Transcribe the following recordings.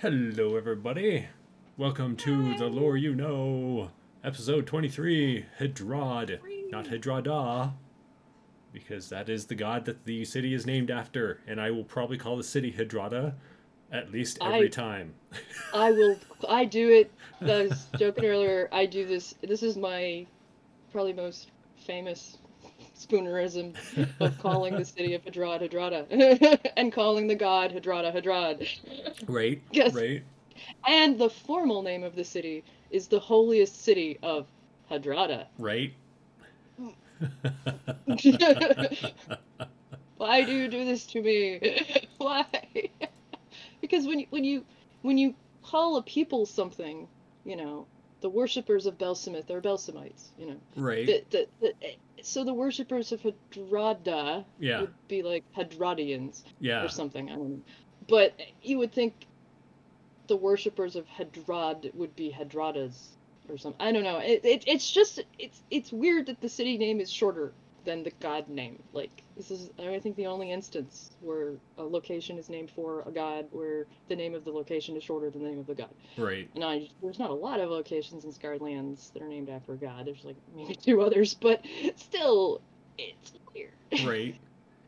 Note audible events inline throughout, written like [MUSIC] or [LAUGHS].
Hello, everybody. Welcome to The Lore You Know, episode 23 Hedrad. Not Hedrada, because that is the god that the city is named after, and I will probably call the city Hedrada at least every I- time. I will. I do it. I was [LAUGHS] joking earlier. I do this. This is my probably most famous spoonerism of calling the city of Hedrad Hedrada [LAUGHS] and calling the god Hedrada Hedrad. Right? Yes. Right? And the formal name of the city is the holiest city of Hedrada. Right? [LAUGHS] Why do you do this to me? [LAUGHS] Why? because when you, when you when you call a people something, you know, the worshippers of Belsameth are Belsamites, you know. right? The, the, the, so the worshippers of Hedrada Yeah. would be like Hedradians Yeah. or something. I don't know. But you would think the worshippers of Hedrad would be Hedradas or something. I don't know. It, it it's just it's it's weird that the city name is shorter than the god name. Like this is I think the only instance where a location is named for a god where the name of the location is shorter than the name of the god. Right. And I, there's not a lot of locations in Scarred Lands that are named after a god. There's like maybe two others, but still, it's weird. [LAUGHS] Right.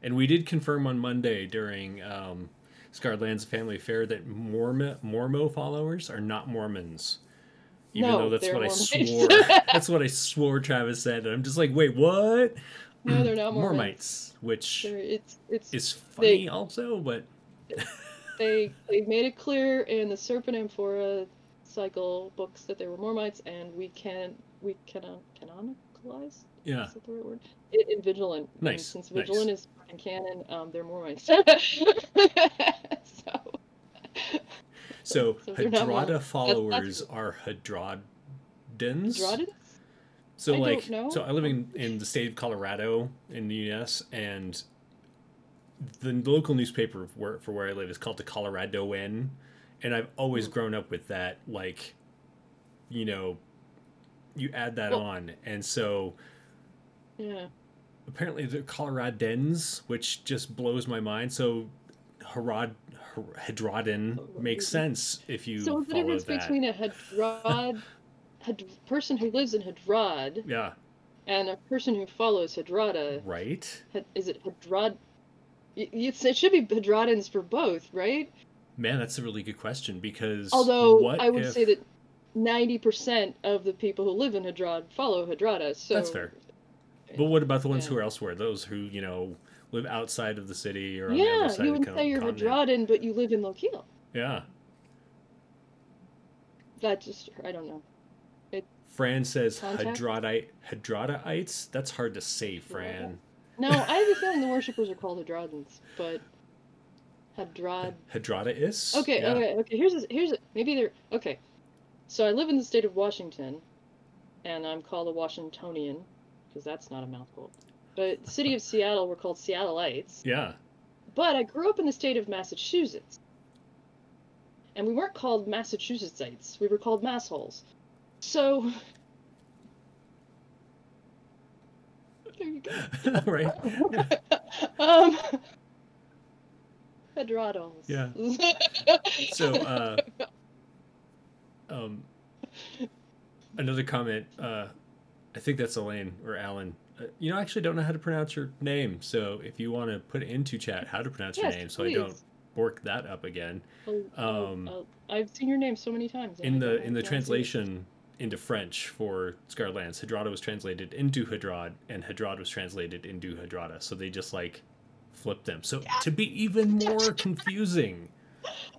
And we did confirm on Monday during um, Scarred Lands Family Fair that Mormo, Mormo followers are not Mormons. Even No, though that's what I swore. [LAUGHS] that's what I swore Travis said. And I'm just like, wait, what? No, they're not Mormons. Mormites, which They're, it's it's is funny they- also, but [LAUGHS] they they made it clear in the Serpent Amphora cycle books that they were Mormites, and we can we canon canonicalize. yeah. Is that the right word? It, in Vigilant. and Nice, since nice. Vigilant is fucking canon, um, they're Mormites. [LAUGHS] so. So, [LAUGHS] So they're not Hedrada followers are Hedradans. Hedradans? So I like, so I live in in the state of Colorado in the U.S. and the local newspaper where, for where I live is called the Coloradoan, and I've always Hmm. grown up with that. Like, you know, you add that Well- on, and so Yeah. apparently they're Coloradens, which just blows my mind. So. Harad, Hedradan makes sense if you So what's the difference that. between a Hedrad, [LAUGHS] had, person who lives in Hedrad yeah, and a person who follows Hedrada? right. Had- Is it Hedrad? It's, it should be Hedradans for both, right? Man, that's a really good question because Although what I would if- say that ninety percent of the people who live in Hedrad follow Hedrada. So That's fair. But what about the ones who are elsewhere? Those who you know live outside of the city or on the Yeah, other side you of would the say you're continent? But you live in Lokil. Yeah. That just I don't know. Fran says Contact? Hedradite Hedradaites. That's hard to say, Fran. No, I have a feeling the worshippers are called Hedradans, but Hedrad. Hedradais? Okay, Yeah. okay, okay. Here's a, here's a, maybe they're okay. So I live in the state of Washington, and I'm called a Washingtonian because that's not a mouthful. But the city of Seattle, we're called Seattleites. Yeah. But I grew up in the state of Massachusetts, and we weren't called Massachusettsites. We were called massholes. So. [LAUGHS] There you go. [LAUGHS] right. [LAUGHS] um. Hedrados. Yeah. So, uh, um, another comment. Uh, I think that's Elaine or Alan. You know, I actually don't know how to pronounce your name. So if you want to put into chat how to pronounce yes, your name, so I don't bork that up again. Oh, oh, um, oh, I've seen your name so many times. in the in the know how to say it. translation into French for Scarred Lands, Hedrada was translated into Hedrad, and Hedrad was translated into Hedrada. So they just like flipped them. So to be even [LAUGHS] more confusing.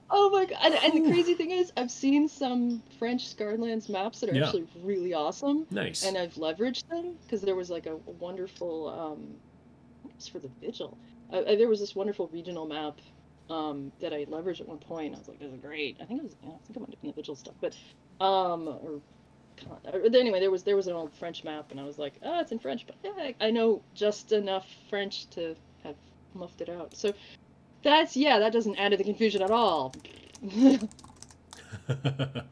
Oh my god! And, and the crazy thing is, I've seen some French Scarlands maps that are Yeah. actually really awesome, Nice. and I've leveraged them because there was like a, a wonderful. Um, I think it was for the Vigil. Uh, uh, there was this wonderful regional map um, that I leveraged at one point. I was like, "This is great." I think it was. Yeah, I think it might have been the Vigil stuff, but um, or, or anyway, there was there was an old French map, and I was like, "Ah, it's in French," but yeah, I, I know just enough French to have muffed it out. So that's yeah, that doesn't add to the confusion at all. [LAUGHS]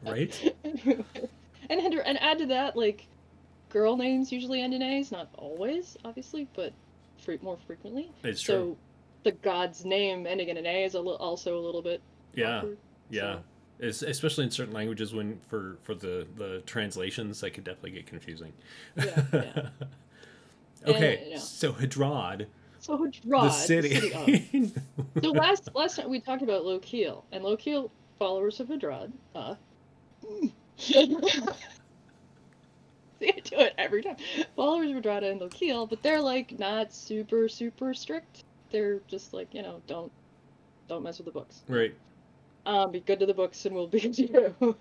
right? [LAUGHS] and and add to that like girl names usually end in A's, not always, obviously, but fre- more frequently. It's so true. the god's name ending in an A is a li- also a little bit Yeah. awkward. Yeah. so- Es- especially in certain languages when for for the the translations that could definitely get confusing. Yeah, yeah. [LAUGHS] okay, And, yeah. so Hedrad, So Hedrad, the city. of. So last last time we talked about Lokil, and Lokil followers of Hedrad. Uh, [LAUGHS] See, I do it every time. Followers of Hedrada and Lokil, but they're like not super super strict. They're just like you know don't don't mess with the books. right, Um, be good to the books, and we'll be [LAUGHS] good to you.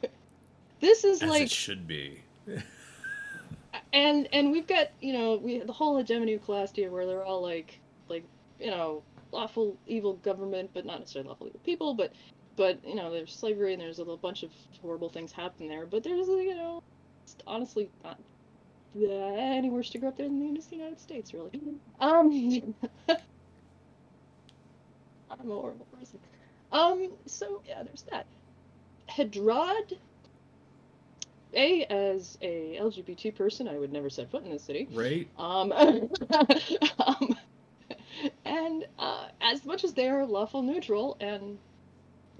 this is as like it should be. [LAUGHS] and and we've got you know we the whole hegemony of Calastia where they're all like like you know lawful evil government but not necessarily lawful evil people but but you know there's slavery and there's a little bunch of horrible things happen there but there's you know honestly not any worse to grow up there than the United States really. Um [LAUGHS] I'm a horrible person. Um so yeah there's that. Hedrad a as a LGBT person, I would never set foot in this city. Right, Um, [LAUGHS] um and uh, as much as they are lawful neutral and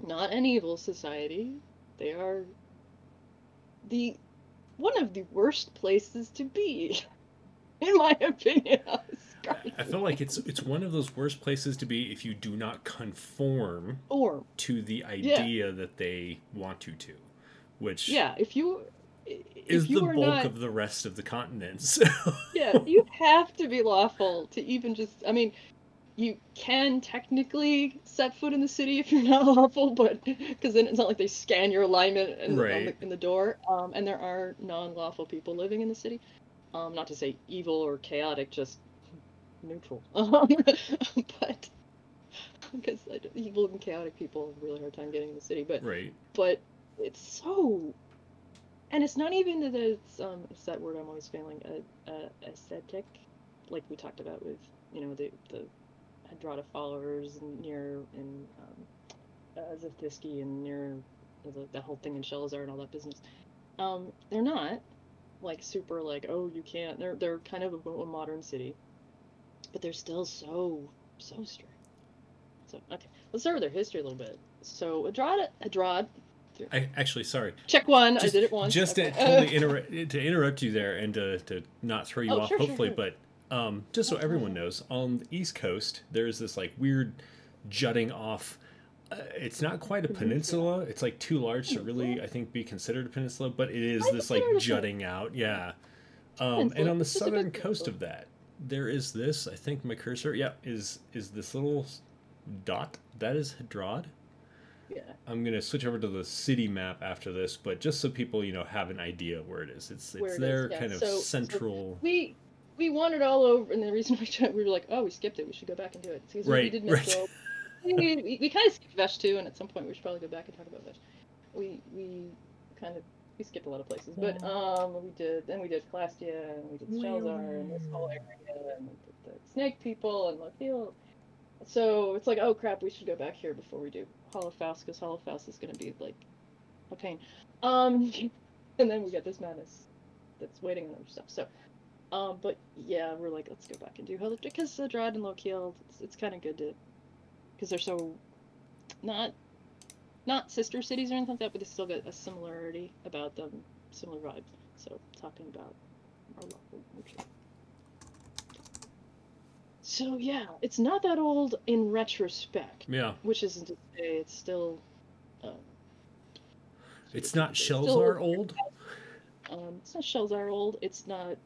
not an evil society, they are the one of the worst places to be, [LAUGHS] in my opinion. [LAUGHS] I feel like it's it's one of those worst places to be if you do not conform Or to the idea that they want you to, which yeah, if you is you the bulk not, of the rest of the continents. yeah, you have to be lawful to even just. I mean, you can technically set foot in the city if you're [LAUGHS] not lawful, but because then it's not like they scan your alignment in, Right. the, in the door. Um, and there are non-lawful people living in the city. Um, not to say evil or chaotic, just neutral. [LAUGHS] Um, but because evil and chaotic people have a really hard time getting in the city, but right, but it's so and it's not even that it's um it's that word i'm always failing uh, uh, aesthetic like we talked about with you know the the Hedrada followers near in um uh, Zethkiski and near the, that whole thing in Shelzar and all that business um they're not like super like oh you can't they're they're kind of a, a modern city but they're still so so strict so okay let's start with their history a little bit so Hedrad Hedrad I actually sorry. Check one. Just, I did it once. Just to totally [LAUGHS] interrupt to interrupt you there and to, to not throw you Oh, off, sure, sure, hopefully, sure. but um, just so everyone knows, on the East Coast there is this like weird jutting off. Uh, it's not quite a Peninsula. It's like too large to really, I think, be considered a peninsula, but it is this like consider it a jutting out. Yeah. Um, and on the It's a big southern coast of that, there is this. I think my cursor, yeah, is is this little dot. That is Hedrad. Yeah. I'm gonna switch over to the city map after this, but just so people you know have an idea where it is. It's it's it is, their yeah. kind of So- so central. We we wandered all over, and the reason [LAUGHS] we tried, we were like, oh, we skipped it. We should go back and do it. Because we, we Right, did right. Mithril. we, we, we kind of skipped Vesh too, and at some point we should probably go back and talk about Vesh. We we kind of we skipped a lot of places, but um we did then we did Calastia and we did Shelzar and this whole area and we did the Snake People and Lokil. So it's like, oh crap, we should go back here before we do Hollowfaust, because Hollowfaust is going to be like a pain. Um, [LAUGHS] and then we got this madness that's waiting on other stuff. So, um, but yeah, we're like, let's go back and do Holo because uh, Drad and Lokil, it's, it's kind of good to, because they're so not not sister cities or anything like that, but they still got a similarity about them, similar vibes. So talking about our local. So yeah, it's not that old in retrospect, Yeah, which isn't to say it's still. Um, it's not still- Shelzar old. Um, it's not Shelzar old. It's not.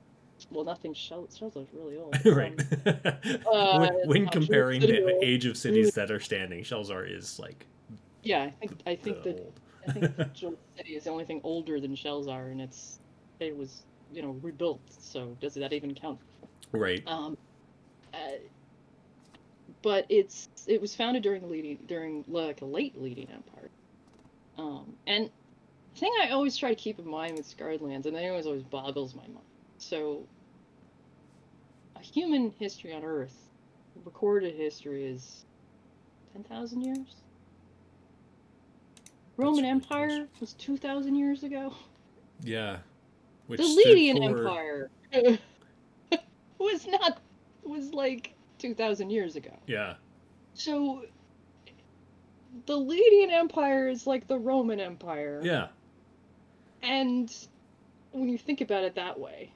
Well, nothing shell Shelzar really old. [LAUGHS] right. Um, [LAUGHS] uh, when when comparing the age of cities that are standing, Shelzar is like yeah, I think I think that old. I think that Jewel [LAUGHS] City is the only thing older than Shelzar, and it's it was you know rebuilt. So does that even count? Right. Um, uh, but it's it was founded during the Ledean during like a late Ledean empire. Um, and the thing I always try to keep in mind with Scarred Lands, and it always always boggles my mind. So, a human history on Earth, recorded history is ten thousand years. Roman really Empire close. was two thousand years ago. Yeah. Which the Ledean for- Empire [LAUGHS] was not was like two thousand years ago. Yeah. So the Ledean Empire is like the Roman Empire. Yeah. And when you think about it that way,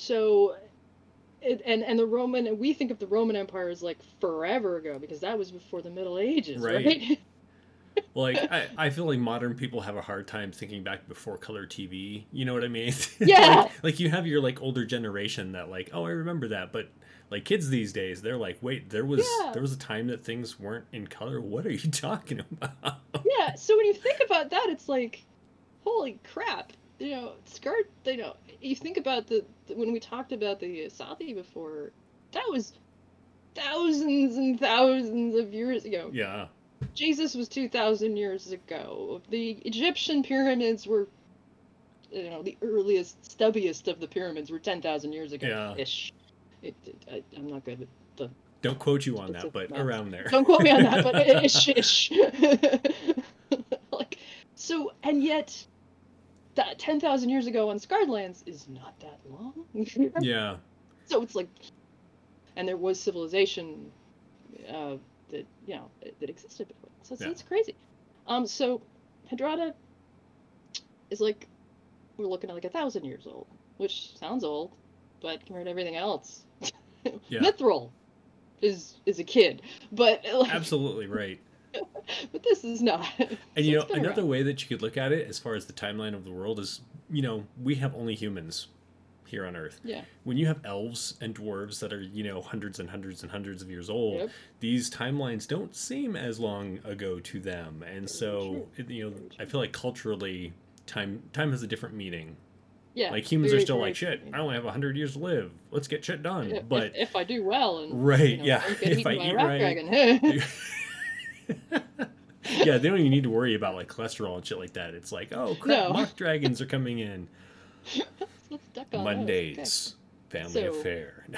so, it, and and the Roman, and we think of the Roman Empire as like forever ago because that was before the Middle Ages, Right. right? [LAUGHS] Like I, I feel like modern people have a hard time thinking back before color TV. You know what I mean? [LAUGHS] Yeah. like, like you have your like older generation that like, oh, I remember that, but like kids these days, they're like, wait, there was Yeah. there was a time that things weren't in color. What are you [LAUGHS] talking about? yeah. So when you think about that, it's like, holy crap! You know, Scar. You know, you think about the when we talked about the Sathi before, that was thousands and thousands of years ago. yeah. Jesus was 2,000 years ago. The Egyptian pyramids were, you know, the earliest, stubbiest of the pyramids were 10,000 years ago. Yeah. Ish. It, it, I, I'm not good with the. Don't quote you on that, but math. around there. Don't quote me on that, but [LAUGHS] ish, ish. [LAUGHS] like, so, and yet, that 10,000 years ago on Scarred Lands is not that long. [LAUGHS] Yeah. So it's like, and there was civilization uh, that you know that existed before. So it's, Yeah. it's crazy. Um, so Hedrada is like we're looking at like a thousand years old, which sounds old, but compared to everything else, [LAUGHS] Yeah. Mithril is is a kid, but like, Absolutely right. [LAUGHS] but this is not. And you know, another way that you could look at it as far as the timeline of the world is, you know, we have only humans here on Earth. Yeah. When you have elves and dwarves that are, you know, hundreds and hundreds and hundreds of years old, Yep. these timelines don't seem as long ago to them. And so, true. it, you know, I feel like culturally, time time has a different meaning. Yeah. Like humans very, are still very like, shit. I only have 100 years to live. Let's get shit done. If, but if, I do well and Right, you know, yeah, [LAUGHS] if I eat right. [LAUGHS] [LAUGHS] yeah, they don't even need to worry about like cholesterol and shit like that. It's like, oh crap, No. mock dragons are coming in. Let's [LAUGHS] duck on those. Okay. Mondays, family So- affair. [LAUGHS]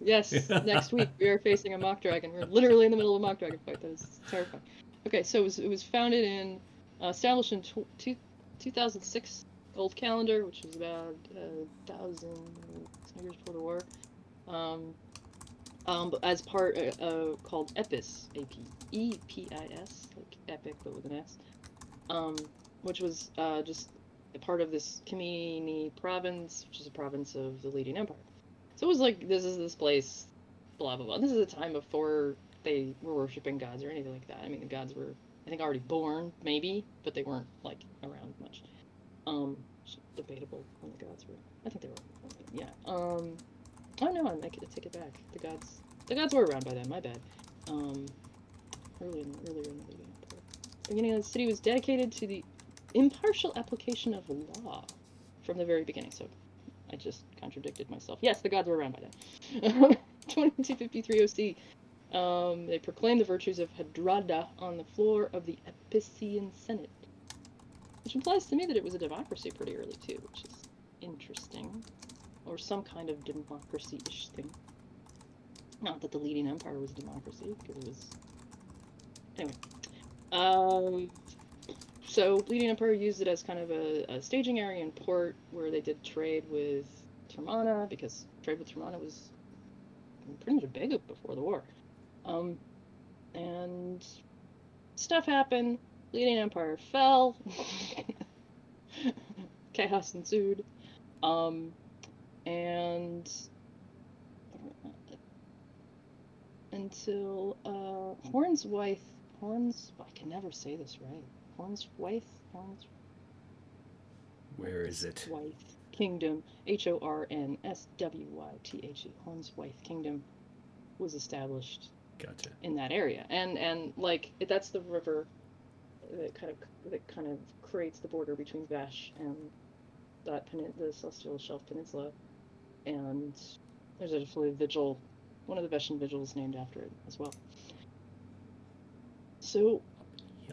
Yes, next week we are facing a mock dragon. We're literally in the middle of a mock dragon fight. That is terrifying. Okay, so it was, it was founded in, uh, established in tw- two, 2006 old calendar, which was about a thousand years before the war. Um, um, as part uh, uh, called EPIS, A P E P I S, like epic but with an S, um, which was uh, just a part of this Kamini province, which is a province of the Ledean Empire. So it was like, this is this place, blah blah blah. This is a time before they were worshiping gods or anything like that. I mean, the gods were, I think, already born, maybe, but they weren't like around much. Um, debatable when the gods were. I think they were. Yeah. Um, oh no, I make it. I take it back. The gods, the gods were around by then. My bad. Um, early in, earlier in the Empire. The beginning of the city was dedicated to the impartial application of law from the very beginning. So I just contradicted myself. Yes, the gods were around by then. [LAUGHS] 2253 OC. Um, they proclaimed the virtues of Hedrada on the floor of the Epician Senate. Which implies to me that it was a democracy pretty early, too, which is interesting. Or some kind of democracy ish thing. Not that the Ledean empire was a democracy, because it was. Anyway. Um, so, Ledean Empire used it as kind of a, a staging area and port where they did trade with Termana because trade with Termana was pretty much big up before the war. Um, and stuff happened. Ledean Empire fell. [LAUGHS] Chaos ensued. Um, and until uh, Hornswythe, Horns, I can never say this right. Hornswythe, Horns, Where is it? Hornswythe Kingdom, H O R N S W Y T H E, Hornswythe Kingdom, was established Gotcha. in that area, and and like it- that's the river that kind of that kind of creates the border between Vesh and that penin- the Celestial Shelf Peninsula, and there's actually a vigil, one of the Veshan vigils named after it as well. So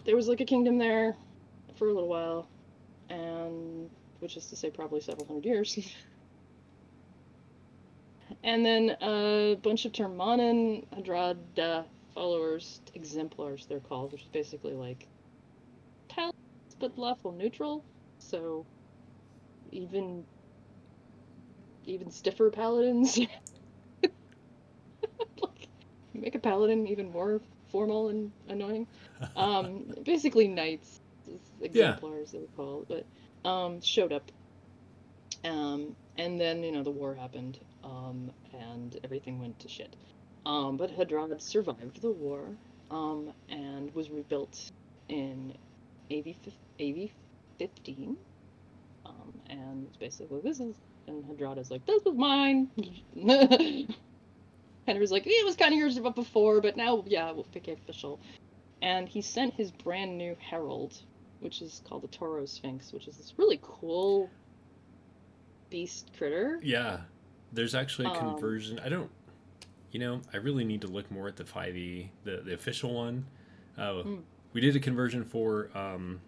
there was like a kingdom there for a little while, and which is to say probably several hundred years. [LAUGHS] and then a bunch of Termanan Hedrada followers, exemplars they're called, which is basically like paladins but lawful neutral. So even even stiffer paladins. [LAUGHS] like make a paladin even more formal and annoying. Um, basically knights, exemplars they would call it, but um, showed up. Um, and then you know the war happened, um, and everything went to shit. Um, but Hedrad survived the war, um, and was rebuilt in AV AV fifteen. Um, and basically this is and Hedrada's like, this was mine. [LAUGHS] Henry's like, it was kind of yours before, but now, yeah, we'll pick official. And he sent his brand new herald, which is called the Toro Sphinx, which is this really cool beast critter. Yeah, there's actually a Um, conversion. I don't, you know, I really need to look more at the 5e, the the official one. Uh, Mm. We did a conversion for um,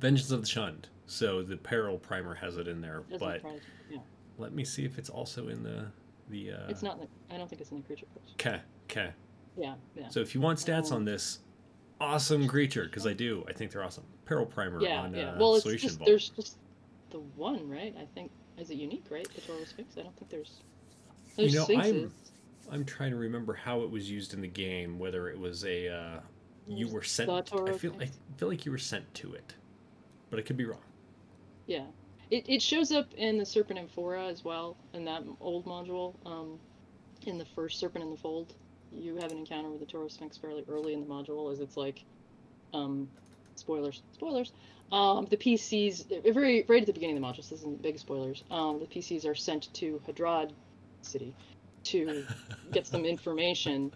Vengeance of the Shunned, so the Peril primer has it in there. Doesn't but yeah. let me see if it's also in the the. Uh, It's not. In the, I don't think it's in the creature course. Okay, okay. Yeah, yeah. So if you want stats Um, on this awesome creature, because I do, I think they're awesome. Peril primer yeah, on yeah. uh, well, it's Solution just Vault. there's just the one, right? I think is it unique, right? The Toro Sphinx. I don't think there's. There's You know, sphinxes. I'm- I'm trying to remember how it was used in the game. Whether it was a uh, you were sent. I feel I feel like you were sent to it, but I could be wrong. Yeah. It, it shows up in the Serpent Amphora as well, in that old module. Um, in the first Serpent in the Fold, you have an encounter with the Toro Sphinx fairly early in the module, as it's like, um, spoilers, spoilers. Um, the PCs, very right at the beginning of the module, so this isn't big spoilers. Um, the PCs are sent to Hedrad City to [LAUGHS] get some information,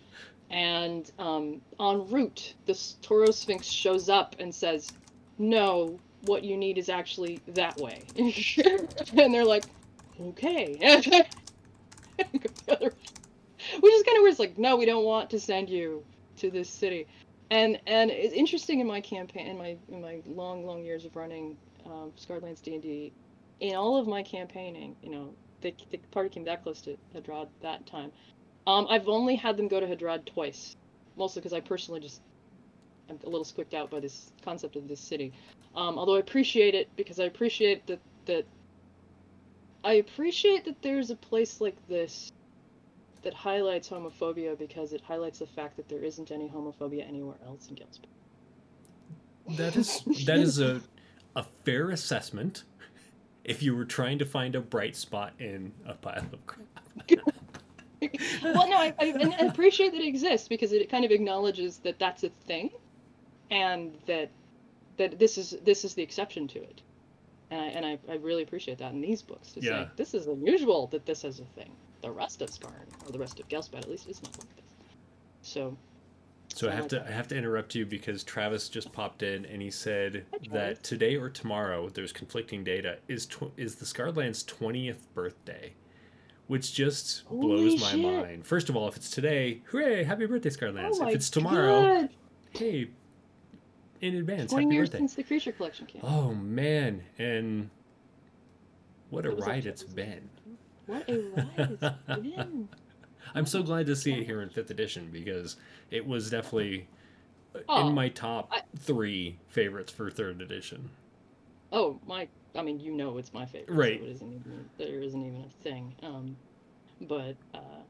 and um, en route, this Toro Sphinx shows up and says, "No, what you need is actually that way. [LAUGHS] and they're like, okay. [LAUGHS] Which is kind of weird. It's like, no, we don't want to send you to this city. And and it's interesting in my campaign, in my in my long long years of running um, Scarlands D and D, in all of my campaigning, you know, the, the party came that close to Hedrad that time. Um, I've only had them go to Hedrad twice, mostly because I personally just I'm a little squicked out by this concept of this city. Um, although I appreciate it because I appreciate that that I appreciate that there's a place like this that highlights homophobia because it highlights the fact that there isn't any homophobia anywhere else in Ghelspad. That is that is a a fair assessment. If you were trying to find a bright spot in a pile of crap. [LAUGHS] well, no, I, I, and I appreciate that it exists because it kind of acknowledges that that's a thing, and that that this is this is the exception to it, and I and I, I really appreciate that in these books to Yeah. say this is unusual that this is a thing. The rest of Scarn or the rest of Ghelspad at least is not like this. So So I have to. I have to interrupt you because Travis just popped in and he said that today or tomorrow there's conflicting data is tw- is the Scarland's 20th birthday, which just Holy blows my shit. mind. First of all, if it's today, hooray, happy birthday Scarlands. oh if it's tomorrow, God! hey, in advance, twenty years birthday. since the creature collection came. Oh man, and what a What was that, ride it's been. What a ride it's [LAUGHS] been. I'm so glad to see it here in fifth edition because it was definitely Oh, in my top I- three favorites for third edition. Oh my! I mean, you know, it's my favorite. Right. So it isn't even, there isn't even a thing. Um, but uh,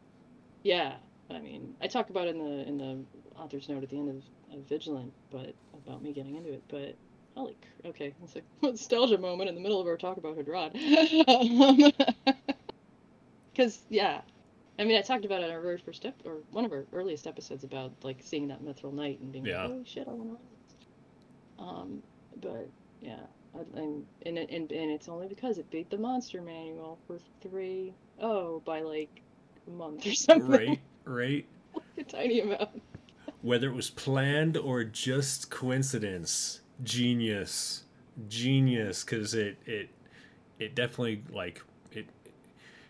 yeah, I mean, I talk about it in the in the author's note at the end of, of Vigilant, but about me getting into it. But holy, cr- okay, it's a nostalgia moment in the middle of our talk about Hedrad. [LAUGHS] Because yeah, I mean, I talked about it in our very first step or one of our earliest episodes about like seeing that Mithril Knight and being Yeah. like, oh shit, I want to. Um, but yeah, and and, and and it's only because it beat the monster manual for three oh by like a month or something. Right, right. [LAUGHS] a tiny amount. Whether it was planned or just coincidence, genius, genius. Because it it it definitely like it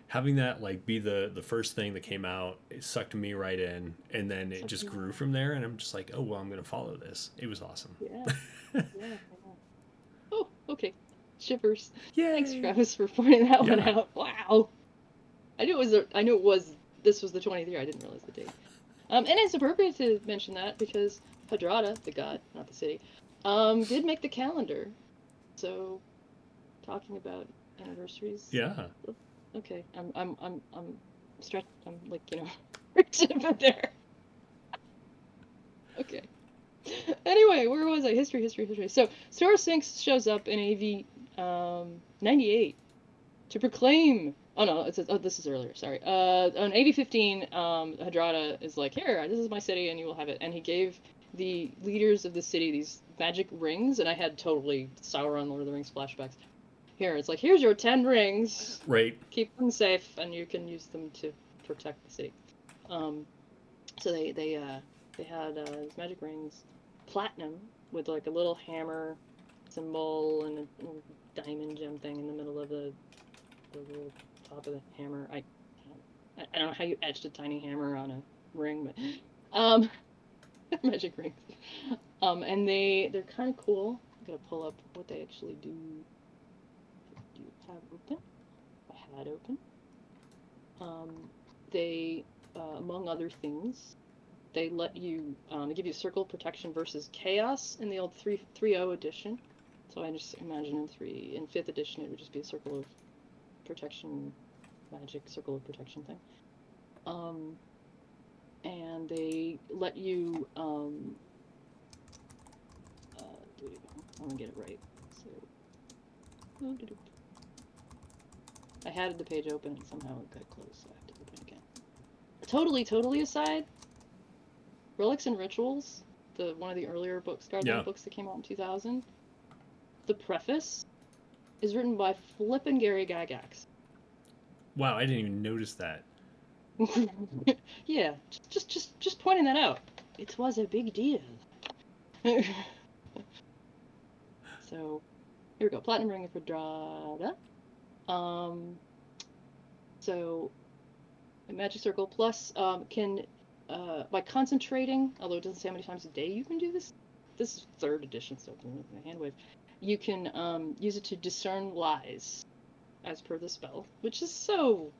having that like be the the first thing that came out. It sucked me right in, and then it just grew from there. And I'm just like, oh well, I'm gonna follow this. It was awesome. Yeah, [LAUGHS] yeah. Oh, okay. Shivers. Yeah. Thanks, Travis, for pointing that one out. Wow. I knew it was. A, I knew it was. This was the 20th year. I didn't realize the date. Um, and it's appropriate to mention that because Hedrada, the god, not the city, um, did make the calendar. So, talking about anniversaries. Yeah. Okay. I'm. I'm. I'm. I'm stretched. I'm like you know, [LAUGHS] reaching there. okay. Anyway, where was I? History, history, history. So, Star Sphinx shows up in AV um, 98 to proclaim. Oh no, it's oh, this is earlier. Sorry. Uh, on AV 15, um, Hedrada is like, here, this is my city, and you will have it. And he gave the leaders of the city these magic rings, and I had totally Sauron Lord of the Rings flashbacks. Here, it's like, here's your ten rings. Right. Keep them safe, and you can use them to protect the city. Um, so they they uh, they had uh, these magic rings, platinum with like a little hammer symbol and a little diamond gem thing in the middle of the the little top of the hammer. I I don't know how you etched a tiny hammer on a ring, but um, [LAUGHS] magic rings. Um, and they they're kind of cool. I'm gonna pull up what they actually do. Do you have open? I had open. Um, they, uh, among other things, they let you um, they give you circle protection versus chaos in the old 3 3.0 edition. So I just imagine in three in fifth edition it would just be a circle of protection, magic circle of protection thing. Um, and they let you um, uh, I'm gonna get it right. So, I had the page open and somehow it got closed, so I have to open it again. Totally, totally aside, Relics and Rituals, the one of the earlier books, Guardian Yeah. books that came out in 2000, the preface is written by Flippin' Gary Gygax. Wow, I didn't even notice that. [LAUGHS] yeah, just, just just pointing that out. It was a big deal. [LAUGHS] so, here we go. Platinum Ring of Hedrada. Um, so, a magic circle plus um, can uh, by concentrating, although it doesn't say how many times a day you can do this. This is third edition, so the hand wave. You can um, use it to discern lies, as per the spell, which is so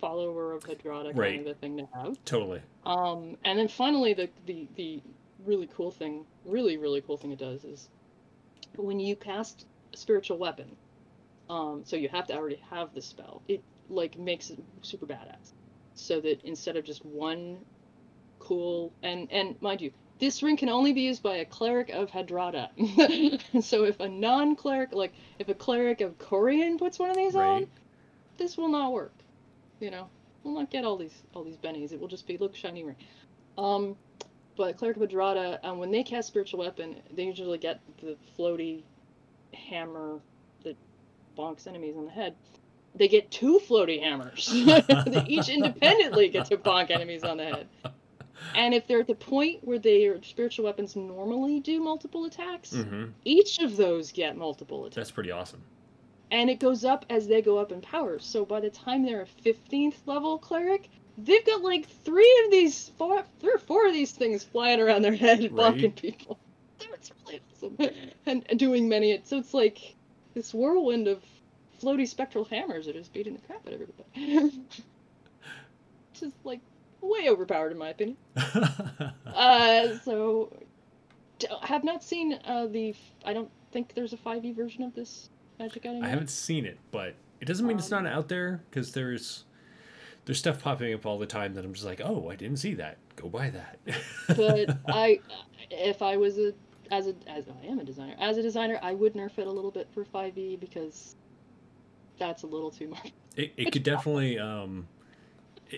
follower of Hedrada Right. kind of a thing to have. Totally. Um, and then finally, the, the the really cool thing, really really cool thing it does is when you cast a spiritual weapon. Um, so you have to already have the spell. It like makes it super badass. So that instead of just one cool and and mind you, this ring can only be used by a cleric of Hedrada. [LAUGHS] so if a non-cleric, like if a cleric of Corian puts one of these on, this will not work. You know, we'll not get all these all these bennies. It will just be look shiny ring. Um, but cleric of Hedrada, um, when they cast spiritual weapon, they usually get the floaty hammer that bonks enemies on the head. They get two floaty hammers. [LAUGHS] they each [LAUGHS] independently get to bonk enemies on the head. And if they're at the point where their spiritual weapons normally do multiple attacks, hmm each of those get multiple attacks That's pretty awesome. and it goes up as they go up in power. So by the time they're a 15th level cleric, they've got like three of these, four, three or four of these things flying around their head, Right. blocking people. [LAUGHS] That's really awesome, and, and doing many. So it's like this whirlwind of floaty spectral hammers that is beating the crap out of everybody. [LAUGHS] Just like way overpowered in my opinion. [LAUGHS] Uh, so have not seen uh, the. I don't think there's a 5e version of this magic item. I haven't seen it, but it doesn't mean it's not Um, out there because there's there's stuff popping up all the time that I'm just like, oh, I didn't see that. Go buy that. but [LAUGHS] I, if I was a as a as I am a designer as a designer, I would nerf it a little bit for 5e because that's a little too much. it, it could definitely um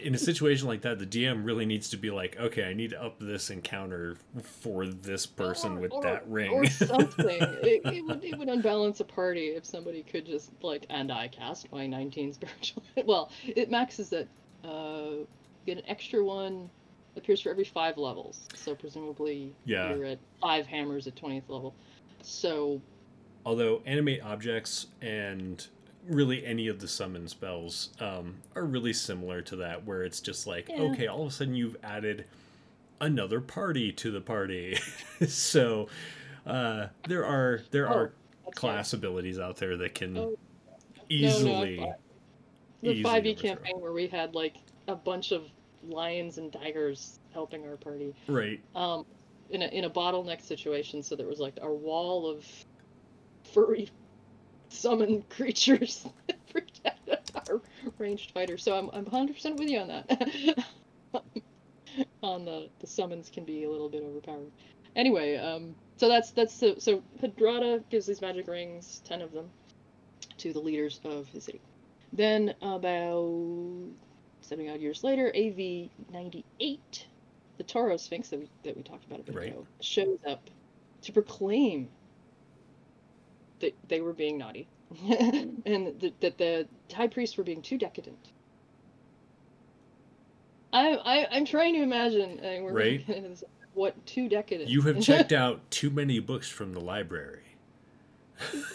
in a situation like that the dm really needs to be like okay i need to up this encounter for this person Or- with or- that ring or [LAUGHS] something. it, it would it would unbalance a party if somebody could just like and I cast my 19 spiritual. [LAUGHS] well, it maxes at uh get an extra one appears for every five levels. So presumably Yeah. you're at five hammers at 20th level. So although animate objects and really any of the summon spells um, are really similar to that where it's just like Yeah. okay all of a sudden you've added another party to the party [LAUGHS] so uh, there are there Oh, are right. class abilities out there that can Oh, no, easily I- the 5e campaign where we had like a bunch of lions and tigers helping our party. right um, in a in a bottleneck situation. So there was like a wall of furry summon [LAUGHS] creatures that protected our ranged fighter. So I'm I'm 100 percent with you on that. [LAUGHS] on the the summons can be a little bit overpowered. Anyway, um, so that's that's so so Hedrada gives these magic rings, ten of them, to the leaders of his city. Then about seventy odd years later, AV ninety eight, the Toro Sphinx that we that we talked about a bit Right. ago shows up to proclaim that they were being naughty [LAUGHS] and th- that the high priests were being too decadent. I, I I'm trying to imagine, and we're Right. get this, what too decadent. You have checked [LAUGHS] out too many books from the library.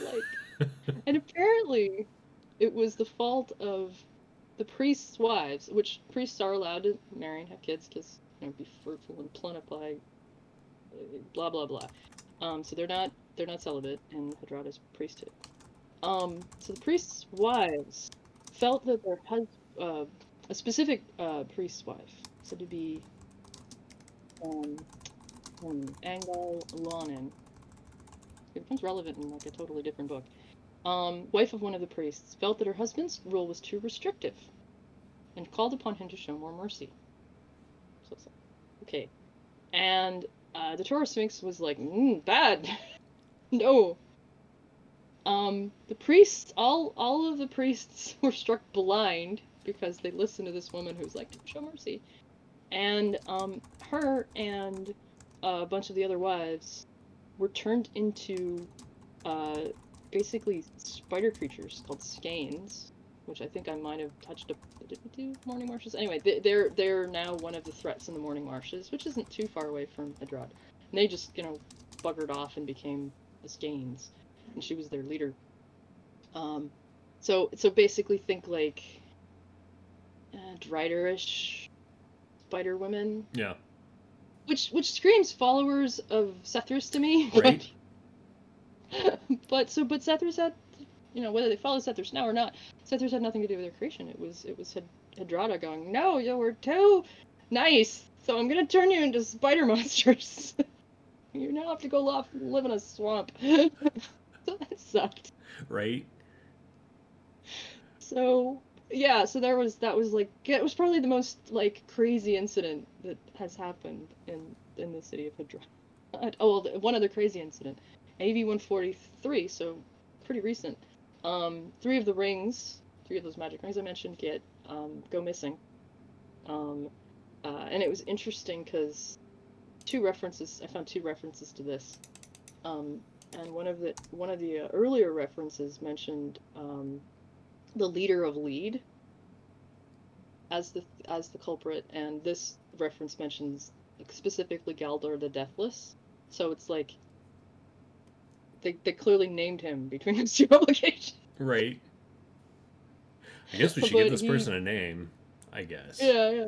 like, [LAUGHS] and apparently, it was the fault of the priests' wives, which priests are allowed to marry and have kids because you know be fruitful and plentify, uh, blah blah blah. Um, so they're not they're not celibate in Hedrada's priesthood. Um, so the priests' wives felt that their hus- uh, a specific uh, priest's wife, said to be um, um, it becomes relevant in like a totally different book. Um, wife of one of the priests felt that her husband's rule was too restrictive, and called upon him to show more mercy. So okay, and uh, the Toro Sphinx was like, mm, bad, [LAUGHS] no. Um, the priests, all all of the priests [LAUGHS] were struck blind because they listened to this woman who's like, show mercy, and um, her and a bunch of the other wives were turned into uh, basically spider creatures called skeins, which I think I might have touched up. Did we do Mourning Marshes? Anyway, they, they're they're now one of the threats in the Mourning Marshes, which isn't too far away from Hedrad. And they just you know buggered off and became the skeins, and she was their leader. Um, so so basically think like uh, Driderish spider women Yeah. which which screams followers of Sethrus to me. Right. But, [LAUGHS] but so but Sethrus had, you know, whether they follow Sethrus now or not, Sethrus had nothing to do with their creation. It was it was Had- Hedrada going, no, you were too nice, so I'm gonna turn you into spider [LAUGHS] monsters. [LAUGHS] you now have to go off and live in a swamp. [LAUGHS] so that sucked. Right? So yeah, so there was that was like it was probably the most like crazy incident that has happened in in the city of Hydra. Uh, Oh, well, one other crazy incident, AV 143, so pretty recent. Um, three of the rings, three of those magic rings I mentioned, get um, go missing. Um, uh, and it was interesting because two references I found two references to this. Um, and one of the one of the uh, earlier references mentioned um, the leader of Lede as the as the culprit, and this reference mentions like, specifically Galdor the Deathless. So it's like they they clearly named him between [LAUGHS] those two publications. Right. I guess we should But give this he- person a name. I guess. Yeah, yeah,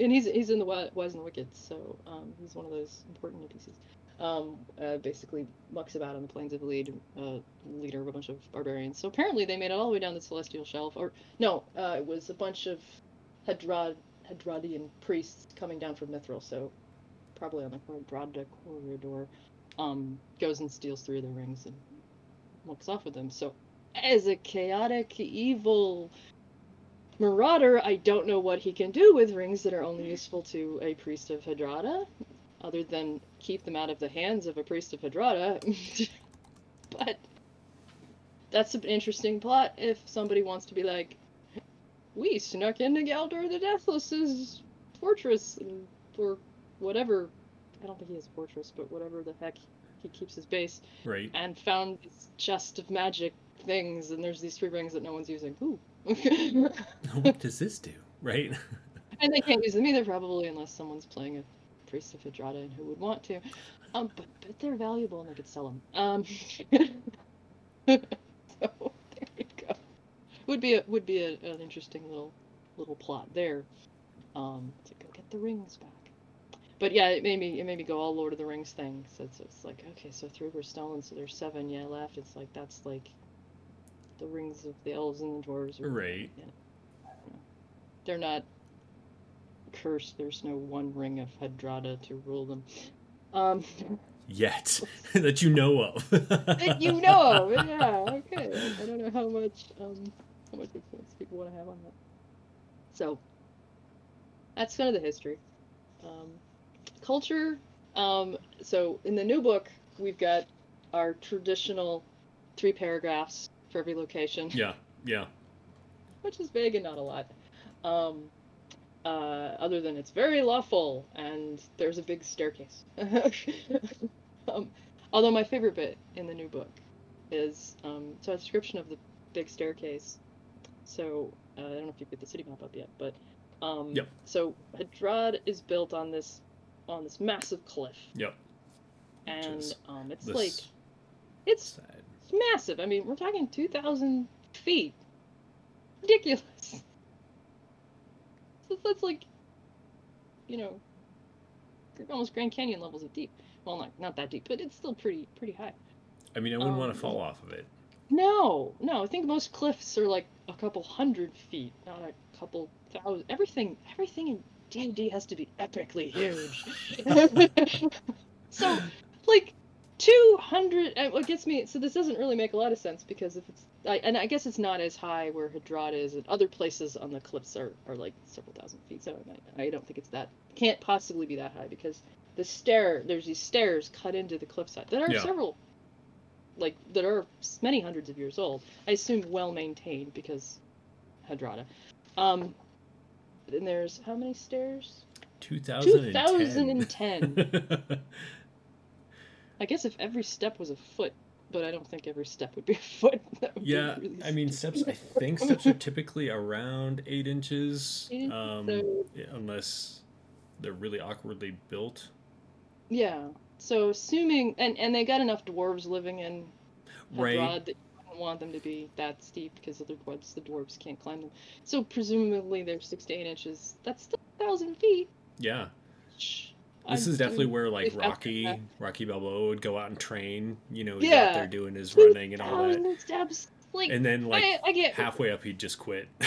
and he's he's in the Wi- Wise and Wicked, so um, he's one of those important NPCs. Um, uh, basically mucks about on the plains of Lede, uh, leader of a bunch of barbarians. So apparently they made it all the way down the Celestial Shelf, or no, uh, it was a bunch of Hedrad Hedradian priests coming down from Mithril. So probably on the Hedrada corridor, um, goes and steals three of the rings and walks off with them. So as a chaotic, evil Marauder, I don't know what he can do with rings that are only useful to a priest of Hedrada, other than keep them out of the hands of a priest of Hedrada. [LAUGHS] but that's an interesting plot if somebody wants to be like, we snuck into Galdor the Deathless's fortress for whatever. I don't think he has a fortress, but whatever the heck he keeps his base, Right. and found this chest of magic things, and there's these three rings that no one's using. Ooh. [LAUGHS] what does this do? Right? [LAUGHS] And they can't use them either, probably, unless someone's playing a priest of Hedrada and who would want to. Um, but, but they're valuable and they could sell them. Um, [LAUGHS] so there you go. Would be a, would be a, an interesting little little plot there. Um, to go get the rings back. But yeah, it made me it made me go all Lord of the Rings thing. So it's, it's like okay, so three were stolen, so there's seven yeah left. It's like that's like the rings of the elves and the dwarves. Or, Right. they're not cursed. There's no one ring of Hedrada to rule them. Um, Yet. [LAUGHS] [LAUGHS] that you know of. that you know of. Yeah. Okay. I don't know how much um how much influence people want to have on that. So that's kind of the history. Um, culture. Um, so in the new book, we've got our traditional three paragraphs for every location, Yeah, yeah. which is vague and not a lot. Um, uh, other than it's very lawful and there's a big staircase. [LAUGHS] um, although my favorite bit in the new book is um, so a description of the big staircase. So uh, I don't know if you've put the city map up yet, but um, Yep. so Hedrad is built on this on this massive cliff, Yep. and um, it's like it's side. it's massive. I mean, we're talking 2,000 feet. Ridiculous. So that's like, you know, almost Grand Canyon levels of deep. Well, not not that deep, but it's still pretty pretty high. I mean, I wouldn't want Um, to fall off of it. No, no, I think most cliffs are like a couple hundred feet, not a couple thousand. Everything, everything in D&D has to be epically huge. [LAUGHS] so, like, 200, and what gets me, so this doesn't really make a lot of sense because if it's, I, and I guess it's not as high where Hedrad is, and other places on the cliffs are, are like several thousand feet, so I, I don't think it's that, can't possibly be that high because the stair, there's these stairs cut into the cliffside that are Yeah. several like that are many hundreds of years old. I assume well maintained because Hedrada. Um, and there's how many stairs? 2010. 2010. [LAUGHS] I guess if every step was a foot, but I don't think every step would be a foot. [LAUGHS] That would be yeah, really I mean, steps, I think steps are typically around eight inches. [LAUGHS] Eight inches, Um, so- unless they're really awkwardly built. Yeah. So assuming and and they got enough dwarves living in Right. That want them to be that steep because otherwise the dwarves can't climb them. So presumably they're six to eight inches. That's still a thousand feet. Yeah. Shh. This I'm is definitely where like Rocky. Rocky Balboa would go out and train. You know, he's Yeah. out there doing his running and all that. 2,000 steps. Like, And then like I, I get halfway up, he'd just quit. [LAUGHS]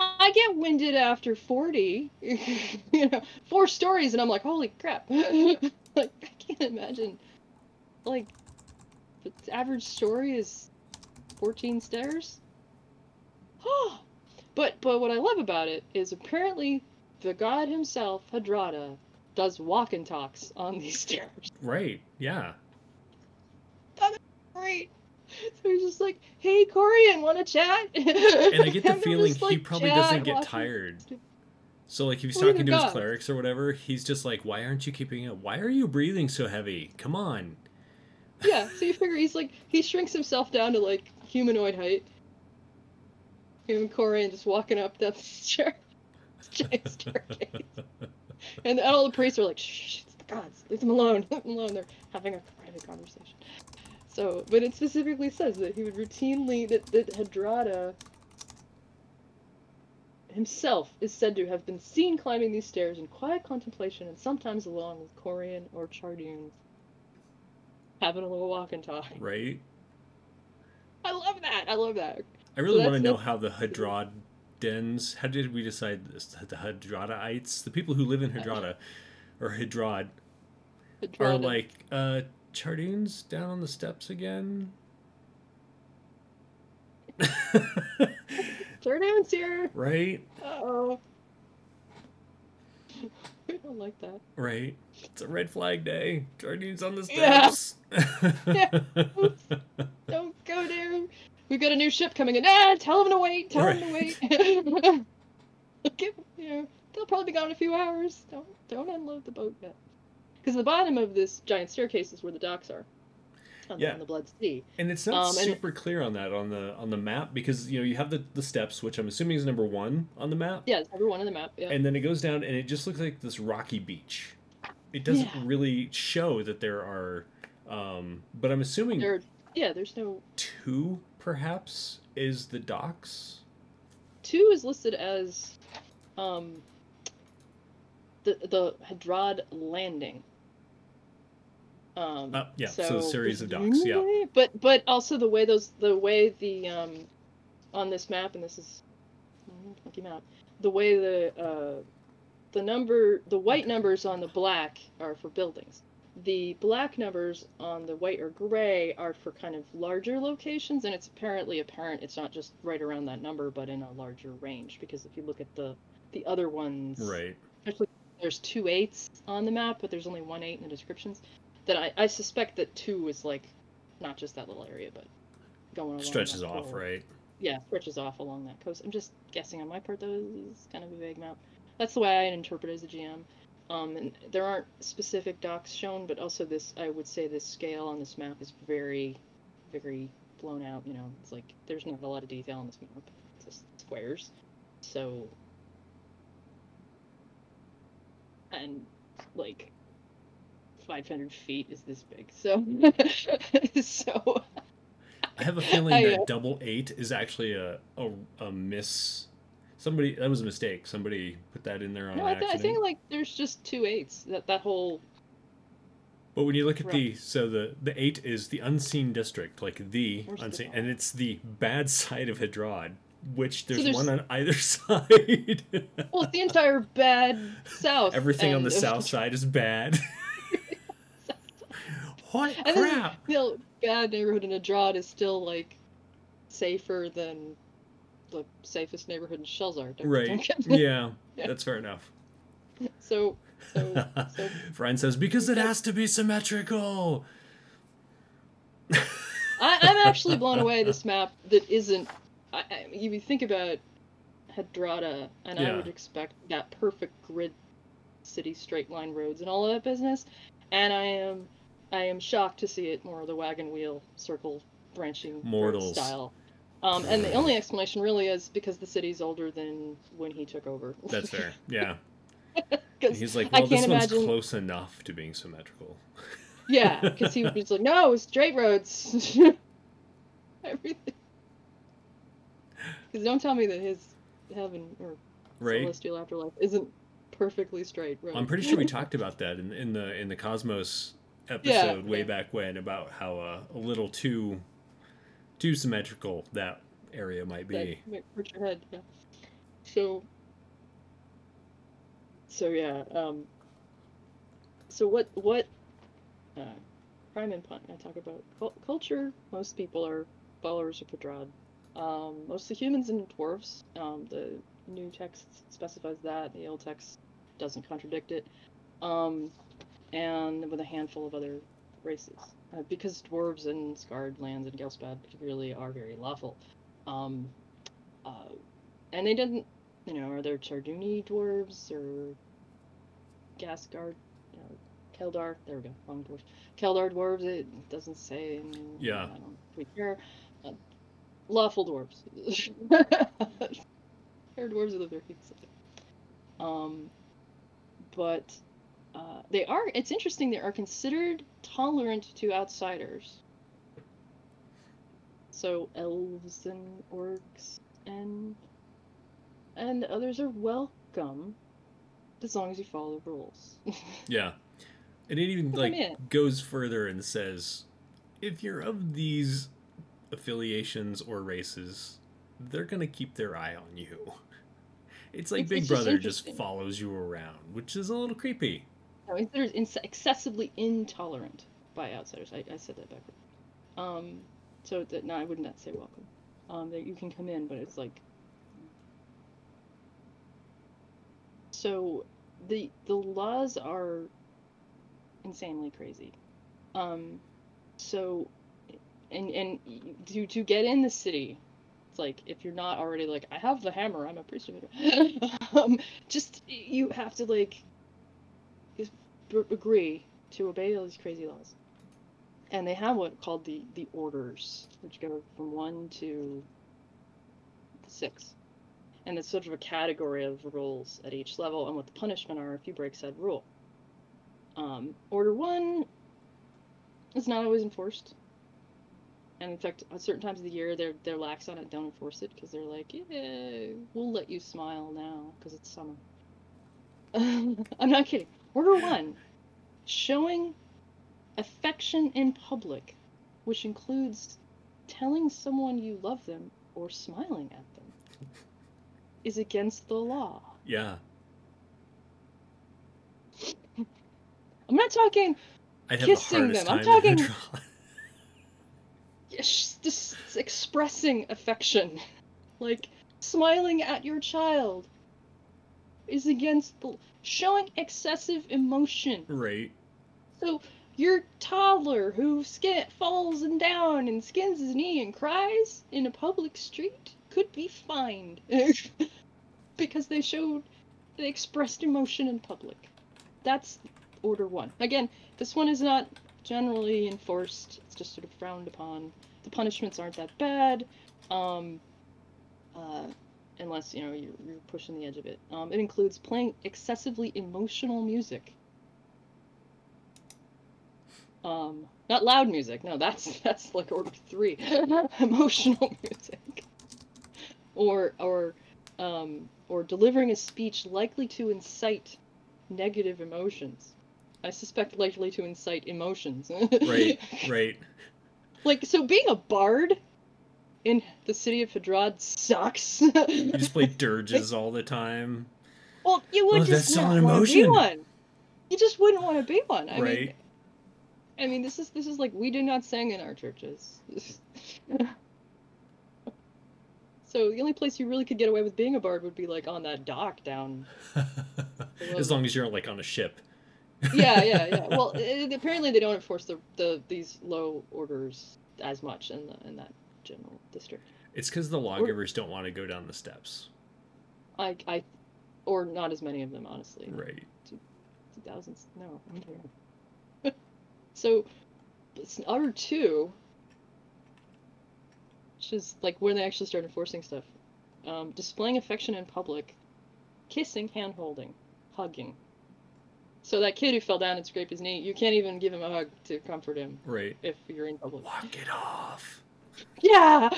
I get winded after forty. [LAUGHS] you know, four stories, and I'm like, holy crap! [LAUGHS] like, I can't imagine. Like, the average story is fourteen stairs. but but what I love about it is apparently the god himself, Hedrada, does walk and talks on [LAUGHS] these stairs. right. Yeah. Great. So he's just like, "Hey, Corean, want to chat?" [LAUGHS] And I get the feeling he probably doesn't get tired. So like if he's talking to his clerics or whatever, he's just like, "Why aren't you keeping up? Why are you breathing so heavy? Come on." Yeah, so you figure he's like he shrinks himself down to like humanoid height. Him and Corean just walking up that [LAUGHS] stair, giant staircase, [LAUGHS] and all the priests are like, "Shh, it's the gods. Leave them alone. [LAUGHS] Leave them alone. They're having a private conversation." So, but it specifically says that he would routinely that that Hedrada himself is said to have been seen climbing these stairs in quiet contemplation, and sometimes along with Corean or Chardun, having a little walk and talk. right? I love that. I love that. I really that's- want to know how the Hedradans. How did we decide this? The Hedradaites, the people who live in Hedrada, or Hedrad, are like uh Chardun's down on the steps again. Chardun's here. [LAUGHS] right, Uh-oh. [LAUGHS] I don't like that. right. It's a red flag day. Chardun's on the Yeah. steps. [LAUGHS] Don't go there. We've got a new ship coming in. Ah, tell them to wait. Tell them to wait. [LAUGHS] Give, you know, they'll probably be gone in a few hours. Don't don't unload the boat yet. Because the bottom of this giant staircase is where the docks are. On, [LAUGHS] Yeah. on the Blood Sea. And it's not Um, and- super clear on that on the on the map because you know you have the the steps, which I'm assuming is number one on the map, Yeah, it's every one on the map. Yeah. and then it goes down and it just looks like this rocky beach. It doesn't Yeah. really show that there are, um, but I'm assuming there, yeah, there's no two perhaps is the docks. two is listed as um the the Hedrad landing. Um Uh, yeah, so a series of docks, yeah. But but also the way those the way the um on this map and this is mm, map the way the uh the number the white numbers on the black are for buildings. The black numbers on the white or gray are for kind of larger locations, and it's apparently apparent it's not just right around that number, but in a larger range. Because if you look at the the other ones, Right. especially there's two eights on the map, but there's only one eight in the descriptions. That I, I suspect that two is like not just that little area, but going along Stretches off, right? Yeah, stretches off along that coast. I'm just guessing on my part though. It's kind of a vague map. That's the way I interpret it as a GM. Um, and there aren't specific docks shown, but also this I would say this scale on this map is very, very blown out. You know, it's like there's not a lot of detail on this map. It's just squares. So, and like 500 feet is this big. So, [LAUGHS] so I have a feeling I, that uh, double eight is actually a, a a miss. Somebody that was a mistake. Somebody put that in there on no, I, th- I think like there's just two eights. That that whole But when you look at the so the the eight is the unseen district, like the Where's unseen, dot? and it's the bad [LAUGHS] side of Hedrad, which there's, there's- one on either [LAUGHS] side. well, it's the entire bad south. Everything on the south side is bad. What And crap? the bad neighborhood in Hedrad is still like safer than the safest neighborhood in Shelzar. Right. don't get me- Yeah, Yeah. that's fair enough. So, so, [LAUGHS] so Brian says because it has to be symmetrical. I, I'm actually blown away. This [LAUGHS] map that isn't. I, I, you think about Hedrada, and Yeah. I would expect that perfect grid, city straight line roads and all of that business, and I am, I am shocked to see it more of the wagon wheel circle branching Mortals. style. Um, and the only explanation really is because the city's older than when he took over. That's fair. [LAUGHS] Yeah. He's like, I well, this can't one's imagine- close enough to being symmetrical. [LAUGHS] Yeah, because he was like, no, straight roads. [LAUGHS] Everything. Because don't tell me that his heaven or Right. celestial afterlife isn't perfectly straight road. I'm pretty sure we talked about that in, in the in the Cosmos episode way yeah. back when about how uh, a little too too symmetrical that area might be. hurt your head. Yeah. So. So yeah. Um. So what what. Uh, Prime and Punt. I talk about cul- culture. Most people are followers of Hedrad. Um, mostly humans and dwarves. Um, the new text specifies that. The old text doesn't contradict it. Um, and with a handful of other races. Uh, because dwarves and scarred lands and Ghelspad really are very lawful. Um, uh, and they didn't, you know, are there Charduni dwarves or Gasgard, you know, Keldar? There we go, wrong dwarves. Keldar dwarves, it doesn't say. and Yeah. I don't we care. Uh, lawful dwarves. [LAUGHS] Hair dwarves are the very specific. Um, but they are, it's interesting, they are considered tolerant to outsiders. So elves and orcs and and others are welcome as long as you follow the rules. [LAUGHS] Yeah. And it even like goes further and says if you're of these affiliations or races, they're gonna keep their eye on you. It's like It's- Big it's Brother just interesting. follows you around, which is a little creepy. No, it's- they're excessively intolerant by outsiders. I, I said that backward. Um, so that no, I would not say welcome. Um, that you can come in, but it's like. So, the the laws are insanely crazy. Um, so, and and to to get in the city, it's like if you're not already like I have the hammer, I'm a priest of it. [LAUGHS] um, just you have to like agree to obey all these crazy laws. And they have what called the the orders, which go from one to six, and it's sort of a category of rules at each level, and what the punishment are if you break said rule. Um, order one is not always enforced, and in fact, at certain times of the year, they're they're lax on it, don't enforce it because they're like, yeah, we'll let you smile now because it's summer. [LAUGHS] I'm not kidding. Order one showing affection in public, which includes telling someone you love them or smiling at them, is against the law. Yeah. I'm not talking Kissing the them. I'm talking- with Hadron. just, just expressing affection, [LAUGHS] like smiling at your child, is against the showing excessive emotion. Right. So your toddler who skin falls and down and skins his knee and cries in a public street could be fined [LAUGHS] because they showed they expressed emotion in public. That's order one. Again, this one is not generally enforced. It's just sort of frowned upon. The punishments aren't that bad, um, uh, unless you know you're, you're pushing the edge of it. Um, it includes playing excessively emotional music. Um, not loud music. No, that's [LAUGHS] that's like order three. [LAUGHS] emotional [LAUGHS] music. Or or um, or delivering a speech likely to incite negative emotions. I suspect likely to incite emotions. Right. Right. Like so being a bard in the city of Hedrad sucks. You just play [LAUGHS] dirges all the time. well, you would Oh, just not want to be one. You just wouldn't want to be one. I mean, Right. I mean, this is this is like we do not sing in our churches. [LAUGHS] so the only place you really could get away with being a bard would be like on that dock down. [LAUGHS] as long as you're like on a ship. Yeah, yeah, yeah. Well, it, apparently they don't enforce the, the these low orders as much in the in that general district. It's because the lawgivers don't want to go down the steps. I I, or not as many of them honestly. Right. Two thousands. No. [LAUGHS] so, it's order two, which is like when they actually start enforcing stuff. Um, displaying affection in public, kissing, hand holding, hugging. So that kid who fell down and scraped his knee, you can't even give him a hug to comfort him Right. if you're in public. Walk it off. Yeah.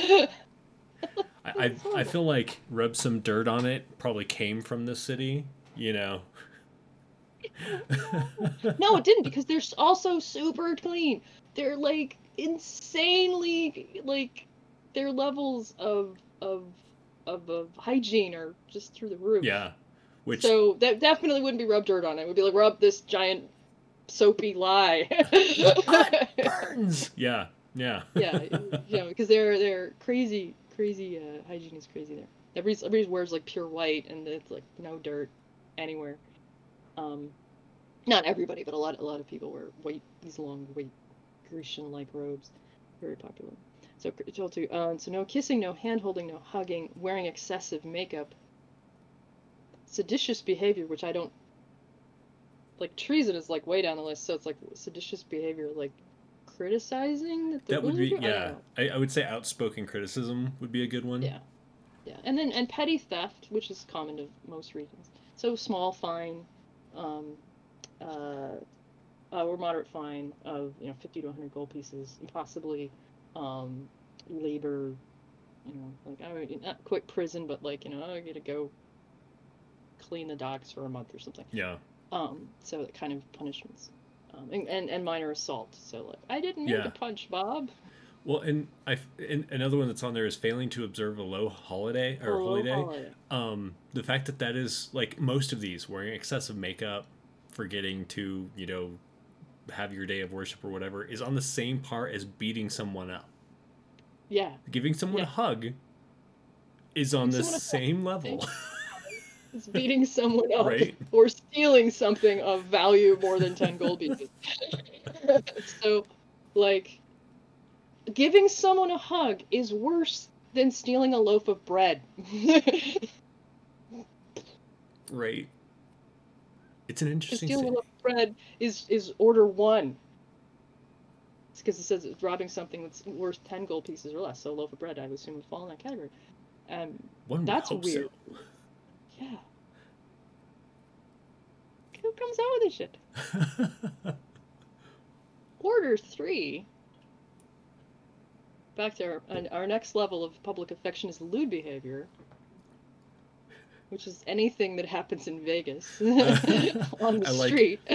I, I, I feel like rub some dirt on it probably came from the city, you know. [LAUGHS] no, it didn't because they're also super clean. They're like insanely like their levels of of of, of hygiene are just through the roof. yeah. Which So that definitely wouldn't be rub dirt on it. It would be like rub this giant soapy lie. [LAUGHS] burns. [LAUGHS] Yeah. [LAUGHS] Yeah. yeah, because they're they're crazy, crazy. Uh, hygiene is crazy there. Everybody, everybody wears like pure white, and it's like no dirt anywhere. Um, not everybody, but a lot, a lot of people wear white, these long white Grecian-like robes. Very popular. So told to, um, so no kissing, no hand holding, no hugging, wearing excessive makeup, seditious behavior, which I don't like. Treason is like way down the list, so it's like seditious behavior, like criticizing that, That would be yeah. know. I, I would say outspoken criticism would be a good one. Yeah. Yeah, and then and petty theft, which is common to most regions. So small fine, um, uh, uh, or moderate fine of you know 50 to 100 gold pieces, and possibly um, labor. You know, like I would not quick prison, but like you know, I gotta go clean the docks for a month or something. Yeah. Um, so that kind of punishments. Um, and, and, and minor assault. So like, I didn't mean Yeah. to punch Bob. Well, and I and another one that's on there is failing to observe a low holiday or Oh, holy day. holiday. Um, the fact that that is like most of these wearing excessive makeup, forgetting to you know have your day of worship or whatever is on the same par as beating someone up. Yeah. Giving someone a hug is on the a hug. same level. [LAUGHS] It's [LAUGHS] beating someone up Right. or stealing something of value more than 10 gold pieces. [LAUGHS] so, like, giving someone a hug is worse than stealing a loaf of bread. right. It's an interesting stealing a loaf of bread is, is order one. It's because it says it's robbing something that's worth 10 gold pieces or less. So, a loaf of bread, I would assume, would fall in that category. Um, One that's weird. so. Yeah. Who comes out with this shit? [LAUGHS] Order three. Back to our, and our next level of public affection is lewd behavior, which is anything that happens in Vegas [LAUGHS] on the I like street. [LAUGHS]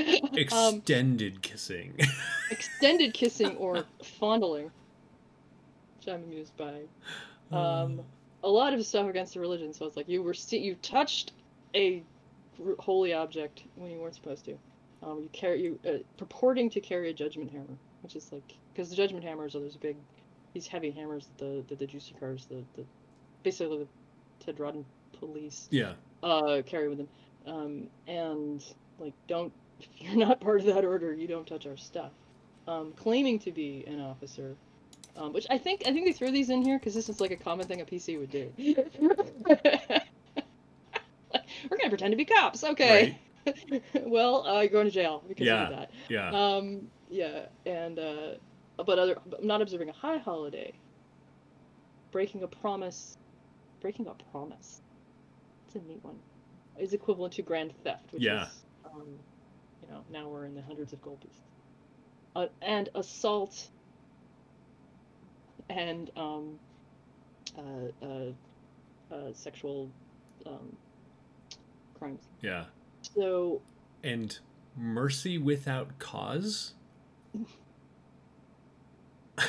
um, Extended kissing. extended kissing or fondling, which I'm amused by. Um, a lot of stuff against the religion, so it's like you were you touched a holy object when you weren't supposed to. Um, you carry you uh, purporting to carry a judgment hammer, which is like because the judgment hammers are those big, these heavy hammers that the that the juicy cars, the, the basically the Ted Rodden police yeah. uh, carry with them. um, and like don't [LAUGHS] if you're not part of that order, you don't touch our stuff. Um, claiming to be an officer, um, which I think I think they threw these in here because this is like a common thing a PC would do. [LAUGHS] [LAUGHS] We're gonna pretend to be cops, okay? [LAUGHS] well, uh, you're going to jail because Yeah. of that. Yeah. Um, yeah, and uh, but other, but not observing a high holiday, breaking a promise, breaking a promise. It's a neat one. Is equivalent to grand theft, which Yeah. is, um, you know, now we're in the hundreds of gold pieces. Uh, and assault. And um, uh, uh, uh, sexual um, crimes. yeah. So And mercy without cause? [LAUGHS]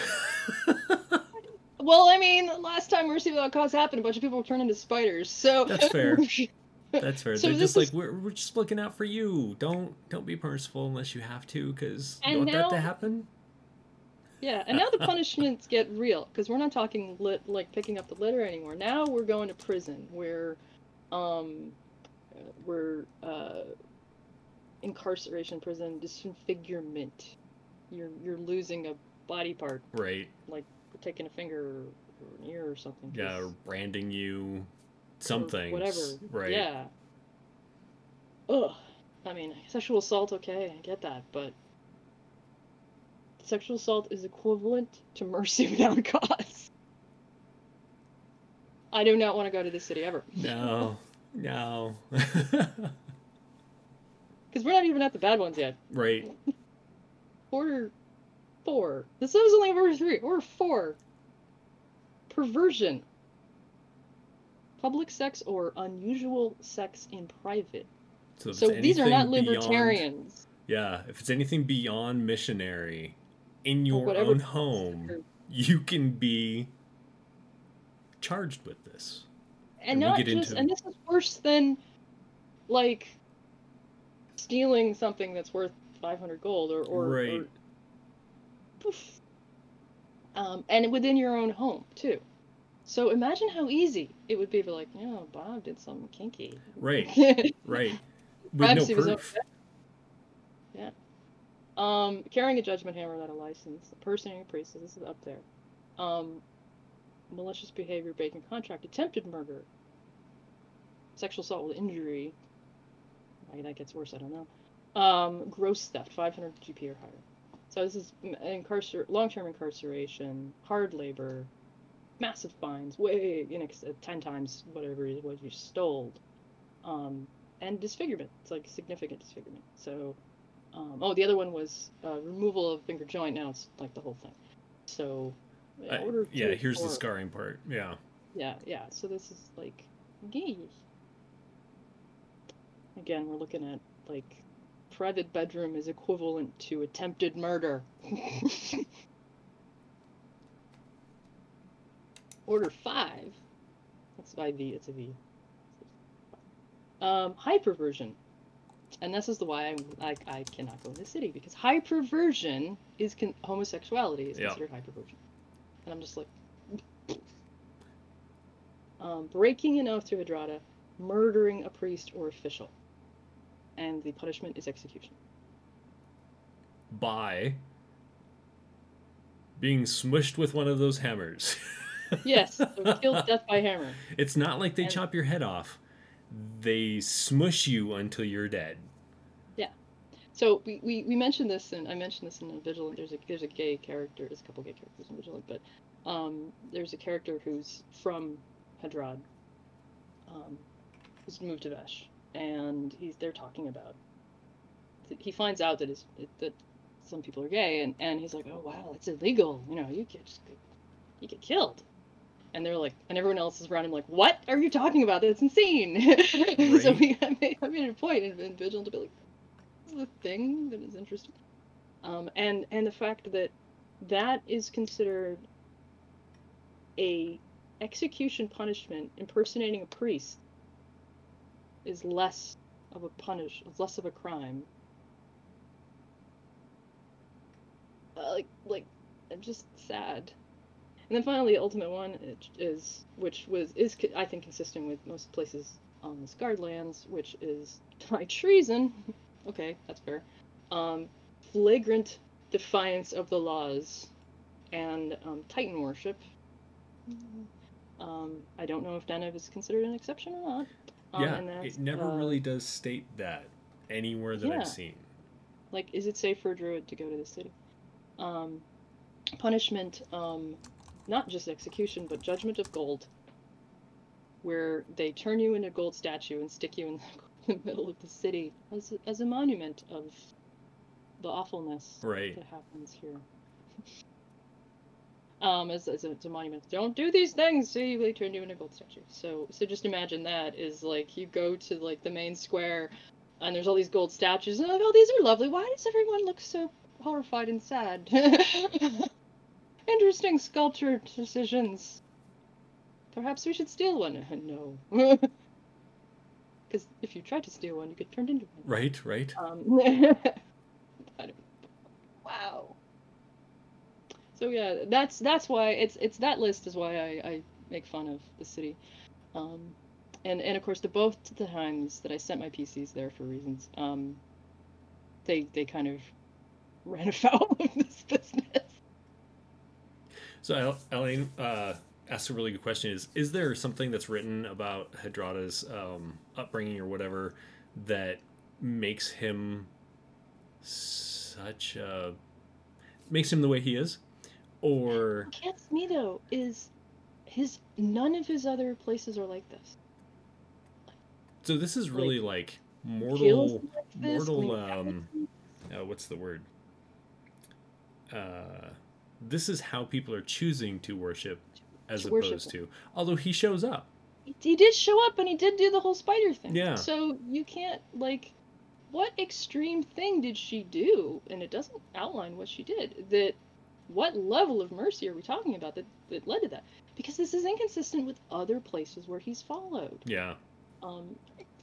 Well, I mean, last time Mercy Without Cause happened, a bunch of people were turned into spiders. So [LAUGHS] That's fair. That's fair. [LAUGHS] So They're just like is- we're, we're just looking out for you. Don't don't be merciful unless you have to, because you want that to happen. Yeah, and now the punishments get real because we're not talking lit like picking up the litter anymore. Now we're going to prison where, um, uh, we're uh, incarceration, prison, disfigurement. You're you're losing a body part, Right. like taking a finger or, or an ear or something. Yeah, or branding you something. whatever. Right. Yeah. Ugh. I mean, sexual assault, okay, I get that, but sexual assault is equivalent to mercy [LAUGHS] without cause. I do not want to go to this city ever. No. [LAUGHS] No. [LAUGHS] Because we're not even at the bad ones yet. right. Order four. This is only order three. Order four. Perversion. Public sex or unusual sex in private. So, So these are not anything beyond- libertarians. yeah, if it's anything beyond missionary in your whatever own home, you can be charged with this. and And not get just into- and this is worse than like stealing something that's worth 500 gold or or, Right. or um and within your own home too so imagine how easy it would be to be like you know bob did something kinky Right. [LAUGHS] Right. With Privacy no was proof. Um carrying a judgment hammer without a license impersonating a priest this is up there. Um malicious behavior breaking contract attempted murder sexual assault with injury. Maybe that gets worse i don't know. Um gross theft 500 gp or higher. So this is incarcer- long-term incarceration hard labor massive fines way in ex- uh, 10 times whatever it was you stole. Um and disfigurement it's like significant disfigurement. So um, oh the other one was uh, removal of finger joint now it's like the whole thing so I- yeah, here's the scarring part. Yeah. Yeah, yeah. So this is like, geez. Again, we're looking at like, private bedroom is equivalent to attempted murder. [LAUGHS] Order five. That's by V. It's a V. Um, hyperversion, and this is the why I'm, I I cannot go in the city because hyperversion is con- homosexuality is Yeah. considered hyperversion, and I'm just like um, breaking an oath to Hedrada, murdering a priest or official, and the punishment is execution. By being smushed with one of those hammers. [LAUGHS] Yes, so killed death by hammer. It's not like they And- chop your head off. They smush you until you're dead. Yeah. So we, we, we mentioned this, and I mentioned this in Vigilant. There's a there's a gay character. There's a couple gay characters in Vigilant, but um, there's a character who's from Hedrad, um, who's moved to Vesh, and he's they're talking about. He finds out that his that some people are gay, and, and he's like, oh wow, that's illegal. You know, you get just you get killed. And they're like, and everyone else is around him like, what are you talking about? That's insane. [LAUGHS] so we, I, made, I made a point in, in Vigilant to be like, this is a thing that is interesting. Um, and and the fact that that is considered a execution punishment impersonating a priest is less of a punish less of a crime. Uh, like like I'm just sad. And then finally, the ultimate one is, is which was is I think consistent with most places on the Scarred Lands, which is [LAUGHS] high treason. [LAUGHS] okay, that's fair. Um, flagrant defiance of the laws, and um, Titan worship. Um, I don't know if Denev is considered an exception or not. Um, yeah, it never uh, really does state that anywhere that Yeah. I've seen. like is it safe for a druid to go to the city um punishment um not just execution but judgment of gold where they turn you into a gold statue and stick you in the [LAUGHS] middle of the city as a, as a monument of the awfulness Right. that happens here. [LAUGHS] Um as, as, a, a monument. Don't do these things! See they turn you into a gold statue. So so just imagine that is like you go to like the main square and there's all these gold statues and like, oh these are lovely. Why does everyone look so horrified and sad [LAUGHS] interesting sculpture decisions perhaps we should steal one [LAUGHS] no [LAUGHS] because if you tried to steal one you get turned into one Right, right. um, [LAUGHS] wow. So yeah, that's that's why it's it's that list is why I, I make fun of the city, um, and and of course the both the times that I sent my PCs there for reasons, um, they they kind of ran afoul of this business. So Elaine uh, asked a really good question: Is is there something that's written about Hedrada's um, upbringing or whatever that makes him such a makes him the way he is, or me though is his none of his other places are like this. so this is really like Kills mortal like mortal um uh, what's the word? Uh this is how people are choosing to worship as To worship opposed to although he shows up he, did show up and he did do the whole spider thing. Yeah. So you can't like what extreme thing did she do? And it doesn't outline what she did. That what level of mercy are we talking about that, that led to that? Because this is inconsistent with other places where he's followed. yeah Um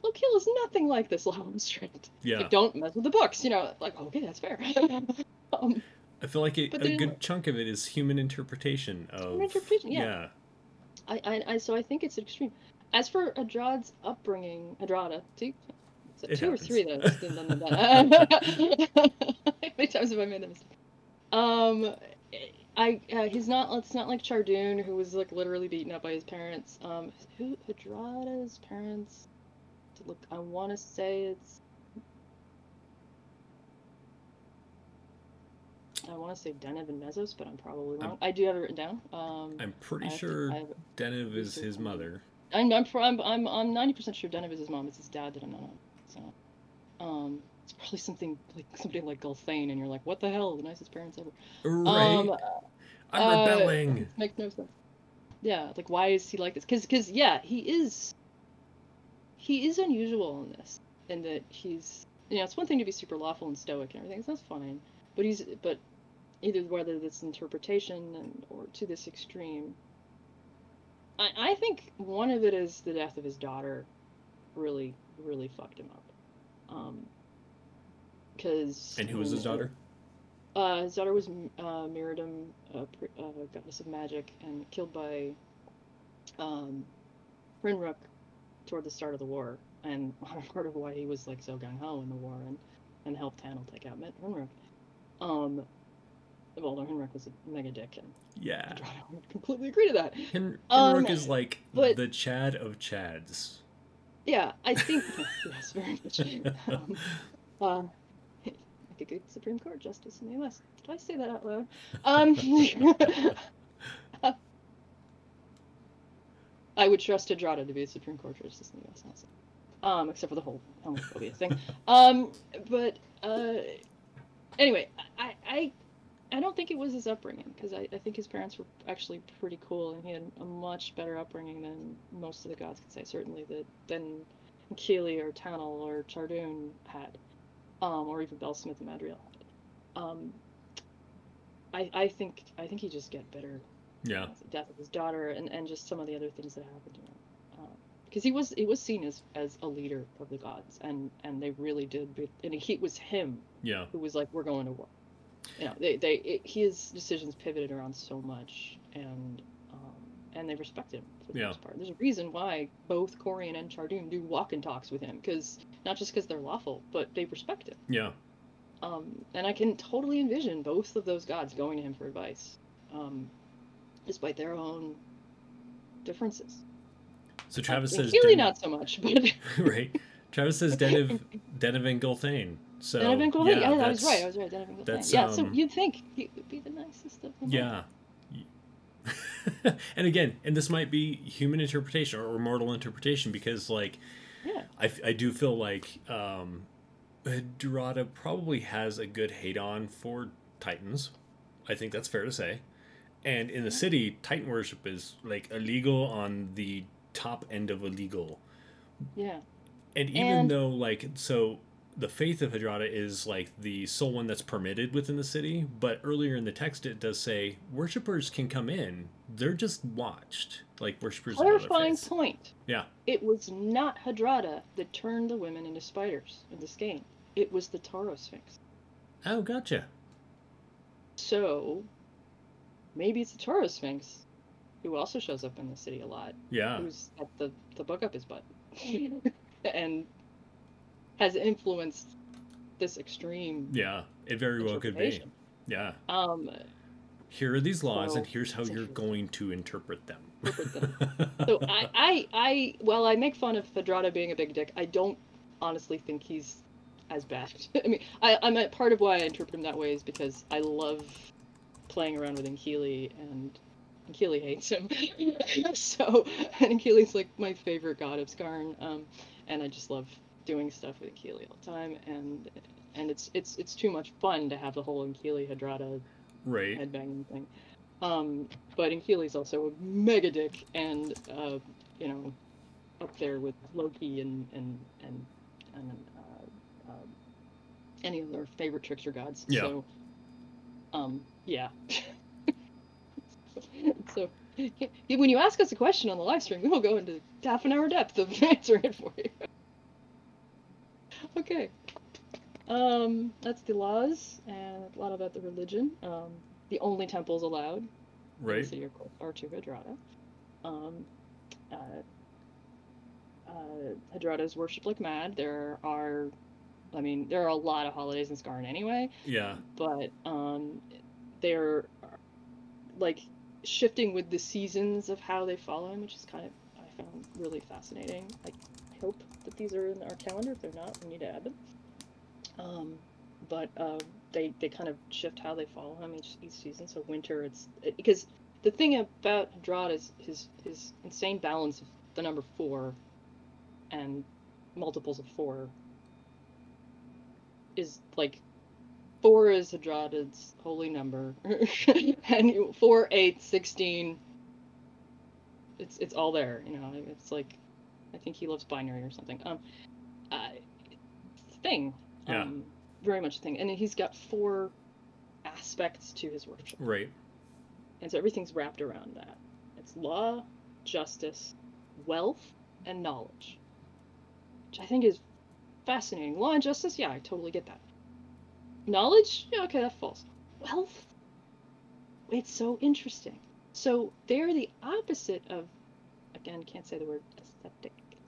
Lokil is nothing like this level of restraint. yeah Like don't mess with the books, you know, like okay, that's fair. [LAUGHS] um i feel like it, a good chunk of it is human interpretation of interpretation, yeah. I, I, I so I think it's extreme. As for Hedrad's upbringing, Hedrada, two, is it It two or three though? [LAUGHS] [LAUGHS] How many times have I made that mistake? Um, I uh, he's not. It's not like Chardun, who was like literally beaten up by his parents. Um, who Hedrada's parents? Look, I want to say it's. I want to say Denev and Mesos, but I'm probably wrong. i do have it written down. Um, i'm pretty to- sure have- Denev is his mother I'm I'm I'm I'm I'm ninety percent sure Denev is his mom. It's his dad that I'm not on. So, um, it's probably something like somebody like Gulthane, and you're like, what the hell? The nicest parents ever. right Um, i'm uh, rebelling makes no sense. Yeah, like why is he like this? Because because yeah, he is. He is unusual in this, in that he's you know it's one thing to be super lawful and stoic and everything. So that's fine, but he's but either whether this interpretation and or to this extreme. I I think one of it is the death of his daughter, really really fucked him up. Um. Because. and who was his daughter Uh, his daughter was uh, pr- uh, goddess of magic, and killed by um, Hrinruuk toward the start of the war, and [LAUGHS] part of why he was like so gung ho in the war and, and helped Hanel take out Hrinruuk. Um, no, Hrinruuk was a mega dick, and yeah I would completely agree to that. Hen- Um, Henrik is like but- the Chad of Chads. Yeah, I think [LAUGHS] yes, very much. Um, [LAUGHS] uh, like a good Supreme Court justice in the U.S. Did I say that out loud? Um, [LAUGHS] I would trust Hedrada to be a Supreme Court justice in the U.S. Also. Um, except for the whole homophobia thing. Um, but uh, anyway, I, I I don't think it was his upbringing because I, I think his parents were actually pretty cool and he had a much better upbringing than most of the gods could say. Certainly that than Keely or Tanil or Chardun had, um, or even Belsameth and Madriel had. Um, I I think I think he just get bitter Yeah. the death of his daughter and, and just some of the other things that happened to him. Because he was he was seen as, as a leader of the gods and, and they really did be- and he it was him Yeah. who was like we're going to war. You know they they it, his decisions pivoted around so much and um, and they respect him for the Yeah. most part. There's a reason why both Corean and Chardun do walk and talks with him, because not just because they're lawful, but they respect him. Yeah. Um, and I can totally envision both of those gods going to him for advice, um, despite their own differences. So Travis And says Keely Den- not so much, but [LAUGHS] right. Travis says Den of Den of. So yeah, Yeah, I was that's- right. I was right. Denevin Gulthane. that's, Yeah, so um, you'd think he would be the nicest of them. Yeah. [LAUGHS] and again, and this might be human interpretation or mortal interpretation because, like, Yeah. I, I do feel like um, Hedrada probably has a good hate on for Titans. I think that's fair to say. And in the city, Titan worship is like illegal on the top end of illegal. Yeah. And even And- though, like, so the faith of Hedrada is like the sole one that's permitted within the city, but earlier in the text it does say worshippers can come in. They're just watched, like worshippers. Clarifying point. Yeah. It was not Hedrada that turned the women into spiders in this game. It was the Toro Sphinx. Oh, gotcha. So maybe it's the Toro Sphinx, who also shows up in the city a lot, Yeah. Who's at the, the book up his butt. [LAUGHS] and has influenced this extreme Yeah. It very well could be. Yeah. Um, Here are these laws, So, and here's how you're going to interpret them. Interpret [LAUGHS] so I, I, I, well, I make fun of Hedrada being a big dick. I don't honestly think he's as bad. [LAUGHS] I mean, I, I'm a, part of why I interpret him that way is because I love playing around with Enkili, and Enkili hates him. [LAUGHS] so, and Enkili's like my favorite god of Scarn, um, and I just love doing stuff with Enkili all the time, and and it's it's it's too much fun to have the whole Enkili Hedrada right. headbanging thing. Um, but Enkili's also a mega dick and uh, you know, up there with Loki and and and and uh, um, any of their favorite trickster gods. Yeah. So, um, yeah. [LAUGHS] so when you ask us a question on the live stream, we will go into half an hour depth of [LAUGHS] answering it for you. Okay. Um, that's the laws and a lot about the religion. Um, the only temples allowed Right. course, are to Hedrada. Um, uh, uh, is worshipped like mad. There are, I mean, there are a lot of holidays in Scarn anyway, Yeah. but um, they're like shifting with the seasons of how they follow him, which is kind of I found really fascinating. I hope that these are in our calendar. If they're not, we need to add them. Um, but uh, they they kind of shift how they follow him each each season. So winter, it's it, because the thing about Hedrad is his his insane balance of the number four and multiples of four is like four is Hedrad's holy number, [LAUGHS] and four, eight, sixteen. It's it's all there, you know. It's like, I think he loves binary or something. Um, uh, thing. Yeah. Um, very much a thing, and he's got four aspects to his worship, Right. and so everything's wrapped around that. It's law, justice, wealth, and knowledge, which I think is fascinating. Law and justice, yeah, I totally get that. Knowledge, yeah, okay, that falls. Wealth, it's so interesting. So they're the opposite of, again, can't say the word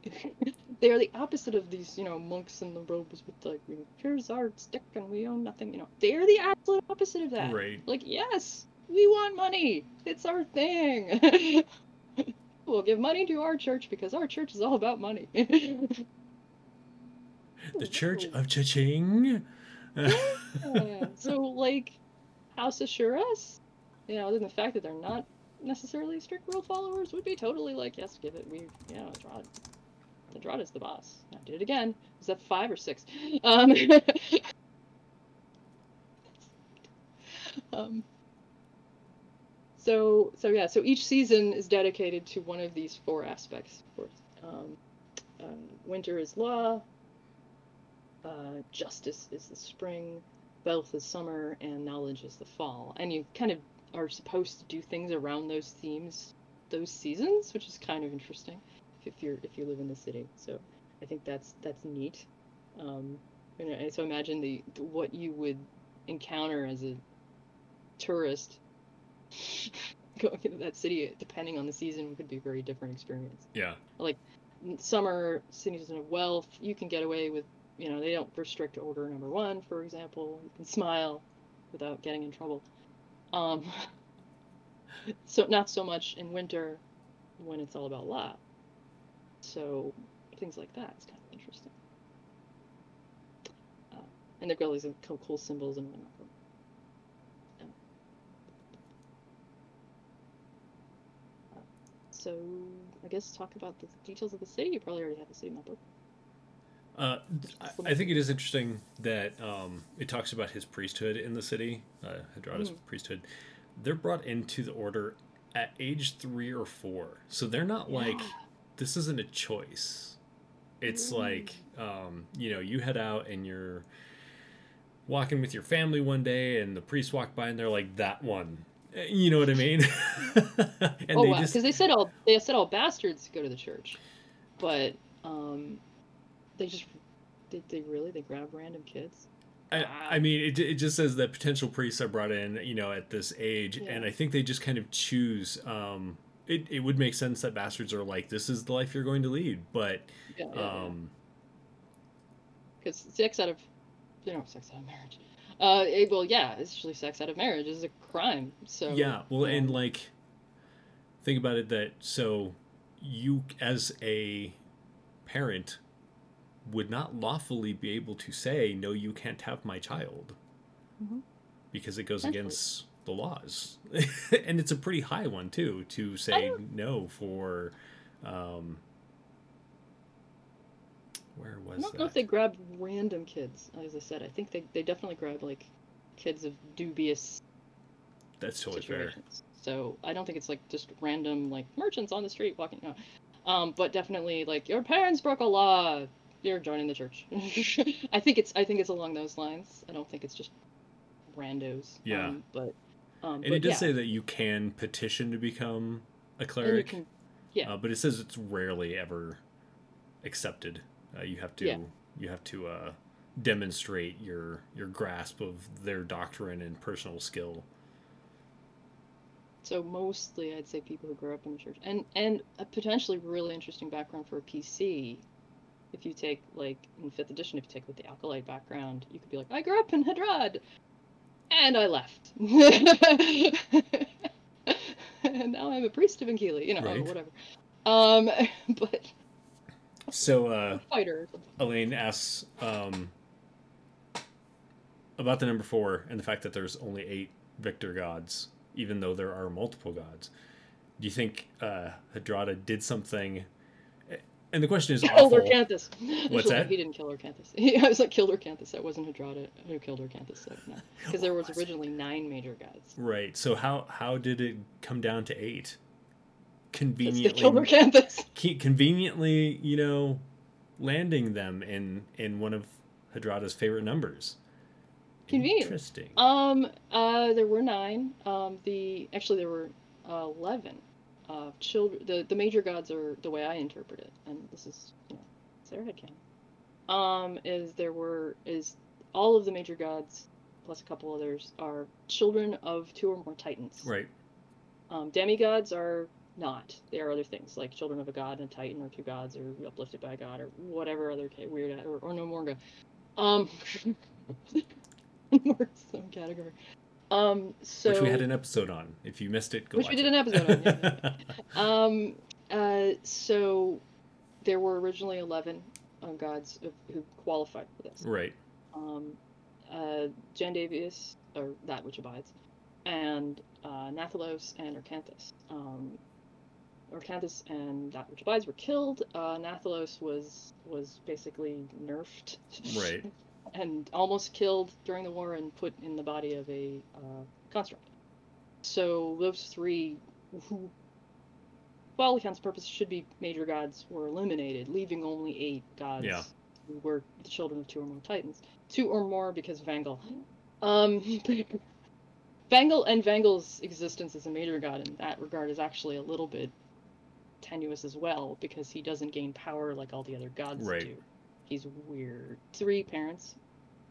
aesthetic. [LAUGHS] they're the opposite of these, you know, monks in the robes with like, know, here's our stick and we own nothing. You know, they're the absolute opposite of that. Right. Like, yes, we want money. It's our thing. [LAUGHS] we'll give money to our church because our church is all about money. [LAUGHS] The Church of Cha-Ching. Yeah, so like House Assuras, you know, other than the fact that they're not necessarily strict rule followers, would be totally like, yes, give it. We, you know, Drod, is the boss. I did it again. Was that five or six? [LAUGHS] Um, [LAUGHS] um. So so yeah, so each season is dedicated to one of these four aspects. Um, uh, winter is law, uh, justice is the spring, wealth is summer, and knowledge is the fall. And you kind of are supposed to do things around those themes, those seasons, which is kind of interesting if you're if you live in the city. So I think that's that's neat. Um, and so imagine the what you would encounter as a tourist [LAUGHS] going into that city, depending on the season, could be a very different experience. Yeah. Like summer cities of wealth, you can get away with, you know, they don't restrict order number one, for example. You can smile without getting in trouble. Um, [LAUGHS] so not so much in winter when it's all about law. So things like that is kind of interesting. Uh, and they've got all these cool, symbols and whatnot. Uh, So I guess talk about the details of the city. You probably already have the city map. Uh, I, I think it is interesting that um, it talks about his priesthood in the city, uh, Mm. priesthood. They're brought into the order at age three or four, so they're not like Yeah. This isn't a choice. It's Mm. like um, you know you head out and you're walking with your family one day, and the priest walked by and they're like that one. Eh, You know what I mean? [LAUGHS] and oh they wow, just because they said all they said all bastards go to the church, but um, they just did they really they grab random kids? I, I mean, it, it just says that potential priests are brought in, you know, at this age, and I think they just kind of choose. Um, it, it would make sense that bastards are like, this is the life you're going to lead, but Yeah, yeah, yeah. um, because sex out of you know sex out of marriage uh it, well yeah it's usually sex out of marriage is a crime so yeah, well, and like, think about it that so you as a parent would not lawfully be able to say, no, you can't have my child Mhm. because it goes Essentially. against the laws. [LAUGHS] And it's a pretty high one too to say no for um where was i don't that know if they grabbed random kids as i said. I think they, they definitely grabbed like kids of dubious that's totally fair. so i don't think it's like just random like merchants on the street walking no. um but definitely like your parents broke a law. You're joining the church. [LAUGHS] I think it's i think it's along those lines. I don't think it's just randos. Yeah. um, but um and it does yeah, say that you can petition to become a cleric can yeah. uh, but it says it's rarely ever accepted uh, you have to Yeah. you have to uh demonstrate your your grasp of their doctrine and personal skill So mostly, I'd say people who grew up in the church, and and a potentially really interesting background for a PC. If you take like in fifth edition, if you take like the acolyte background, you could be like, I grew up in Hedrad, and I left, and [LAUGHS] now I'm a priest of Enkili, you know, or Right. whatever. Um, [LAUGHS] but so uh fighter. Elaine asks um, about the number four and the fact that there's only eight victor gods, even though there are multiple gods. Do you think uh, Hedrada did something? And the question is [LAUGHS] Killed. Orcanthus. What's that? He didn't kill Orcanthus. [LAUGHS] He, I was like, killed Orcanthus. That wasn't Hedrada who killed Orcanthus. So no, [LAUGHS] because there was was it? originally nine major gods. Right. So how how did it come down to eight? They killed Conveniently, Orcanthus. conveniently, you know, landing them in in one of Hedrada's favorite numbers. Convenient. Interesting. Um, uh, there were nine. Um, the actually there were uh, eleven. Uh, children. The the major gods are the way I interpret it, and this is you know, their headcanon. Um, is there were is all of the major gods plus a couple others are children of two or more titans. Right. Um, demigods are not. They are other things like children of a god and a titan, or two gods, or uplifted by a god, or whatever other weird or, or no morga. Um, [LAUGHS] some category. Um, so Which we had an episode on. If you missed it, go Which we did it. an episode on, yeah, [LAUGHS] um, uh, so there were originally eleven uh, gods of, who qualified for this. right. Um, uh, Jandavius, or that which abides, and uh, Nathalos and Orcanthus. Um, Orcanthus and that which abides were killed. Uh, Nathalos was was basically nerfed. Right. [LAUGHS] and almost killed during the war and put in the body of a uh, construct. So those three, who, for all accounts purpose, should be major gods, were eliminated, leaving only eight gods Yeah. who were the children of two or more titans. Two or more because Vangal. Um, [LAUGHS] Vangal and Vangal's existence as a major god in that regard is actually a little bit tenuous as well because he doesn't gain power like all the other gods Right. do. He's weird. Three parents,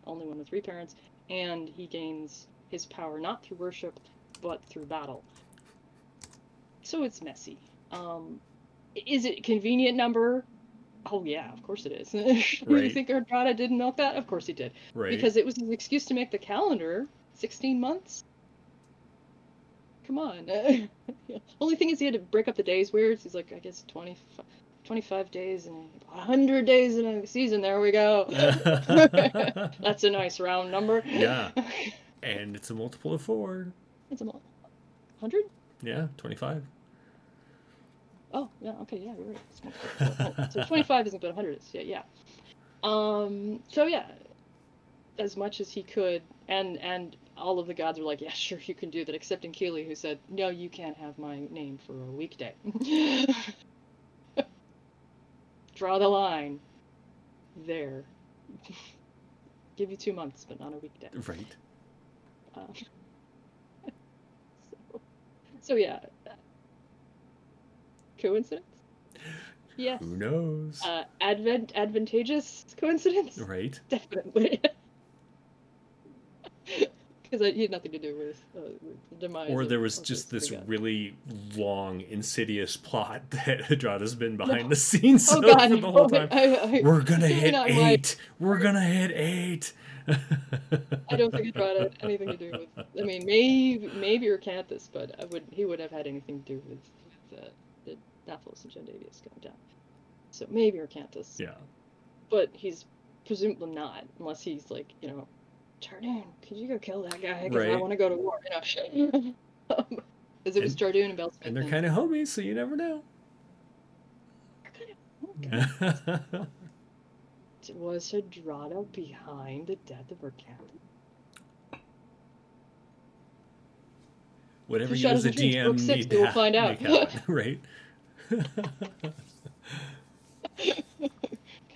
only one with three parents, and he gains his power not through worship, but through battle. so it's messy. Um, is it a convenient number? Oh yeah, of course it is. [LAUGHS] you Right. think Hedrada didn't know that? Of course he did. Right. Because it was his excuse to make the calendar 16 months. Come on. [LAUGHS] Only thing is he had to break up the days weird. He's like, I guess 20, 25 days and 100 days in a season. There we go. [LAUGHS] [LAUGHS] That's a nice round number. Yeah. [LAUGHS] and it's a multiple of four. It's a mo- 100? Yeah, 25. Oh, yeah, okay, yeah, you're right. Four. so 25 isn't but 100 is. Yeah, yeah. Um, so yeah, as much as he could, and and all of the gods were like, yeah, sure, you can do that, except Keely, who said, no, you can't have my name for a weekday. Draw the line. There. [LAUGHS] Give you two months, but not a weekday. Right. Um, [LAUGHS] so, so yeah. Coincidence? Yes. Who knows? Uh, advent advantageous coincidence? right. [LAUGHS] Definitely. Because he had nothing to do with, uh, with the demise. Or there was just this really long, insidious plot [LAUGHS] that Hedrada's been behind the scenes Oh god, for the whole time. I, I, We're gonna hit eight. We're gonna hit eight. I don't think it had anything to do with. I mean, maybe maybe Orcanthus, but I would he would have had anything to do with, with uh, the Daphos and Jandavius going down. So maybe Orcanthus. Yeah. But he's presumably not, unless he's like, you know, Chardun, could you go kill that guy? Because I want to go to war. You know, because it was And- Chardun and Belsameth. And they're kind of homies, so you never know. [LAUGHS] Was Hedrada behind the death of Urcanthus? Whatever Two you as a DM book six, need we to will ha- find out. happen, [LAUGHS] right? [LAUGHS] Can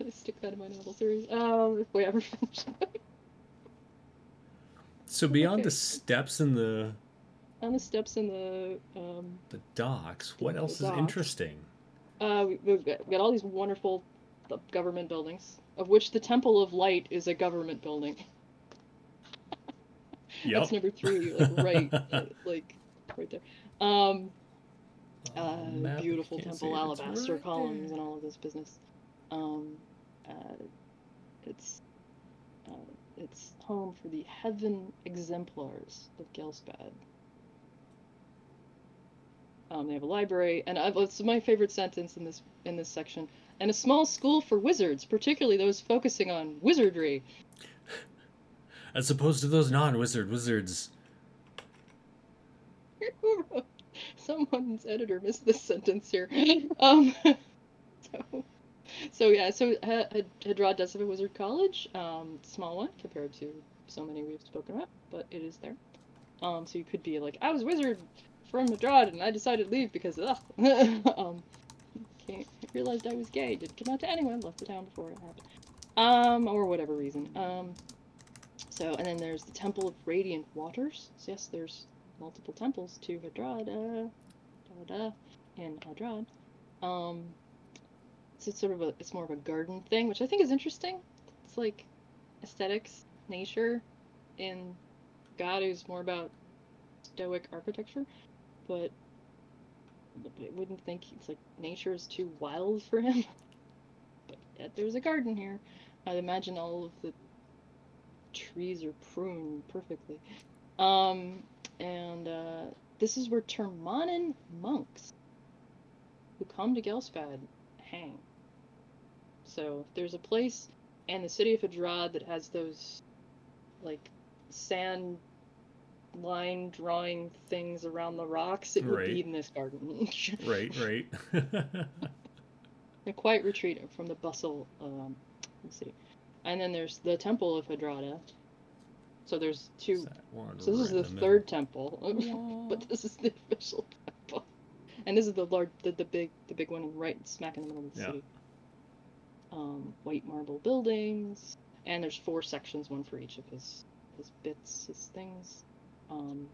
I stick that in my novel series? Um, if we ever finish. So beyond Okay. the steps and the On the steps in the um, the docks, what The else is docks. interesting? Uh, we- we've got, we got all these wonderful uh, government buildings, of which the Temple of Light is a government building. Yep. [LAUGHS] That's number three, like right, [LAUGHS] uh, like right there. Um, uh, map, beautiful temple, alabaster right columns, there. and all of this business. Um, uh, it's uh, it's home for the Heaven Exemplars of Ghelspad. Um, they have a library, and I, it's my favorite sentence in this in this section. And a small school for wizards, particularly those focusing on wizardry. [LAUGHS] As opposed to those non-wizard wizards. [LAUGHS] Someone's editor missed this sentence here. [LAUGHS] Um, so, [LAUGHS] so yeah, so Ha- Ha- does have a wizard college, um, small one compared to so many we've spoken about, but it is there. Um, so you could be like, I was wizard from Hedrad and I decided to leave because ugh. [LAUGHS] um, can't, realized I was gay. Didn't come out to anyone. Left the town before it happened. Um, or whatever reason. Um, so and then there's the Temple of Radiant Waters. So yes, there's multiple temples to Hedrad, uh, da, da, and Hedrad. Um, so it's sort of a, it's more of a garden thing, which I think is interesting. It's like aesthetics, nature, in God who's more about stoic architecture, but I wouldn't think it's like nature is too wild for him. [LAUGHS] But yet there's a garden here. I'd imagine all of the trees are pruned perfectly. Um, and uh, this is where Termanen monks who come to Ghelspad hang. So if there's a place in the city of Hedrad that has those like sand line drawing things around the rocks, it would Right. be in this garden. [LAUGHS] right, right. a quiet retreat from the bustle um, of the city. And then there's the Temple of Hedrada. So there's two. So this is right the in third temple, [LAUGHS] but this is the [LAUGHS] official temple. And this is the large, the, the big, the big one right smack in the middle of the Yeah. city. Um, white marble buildings, and there's four sections, one for each of his his bits, his things. Um,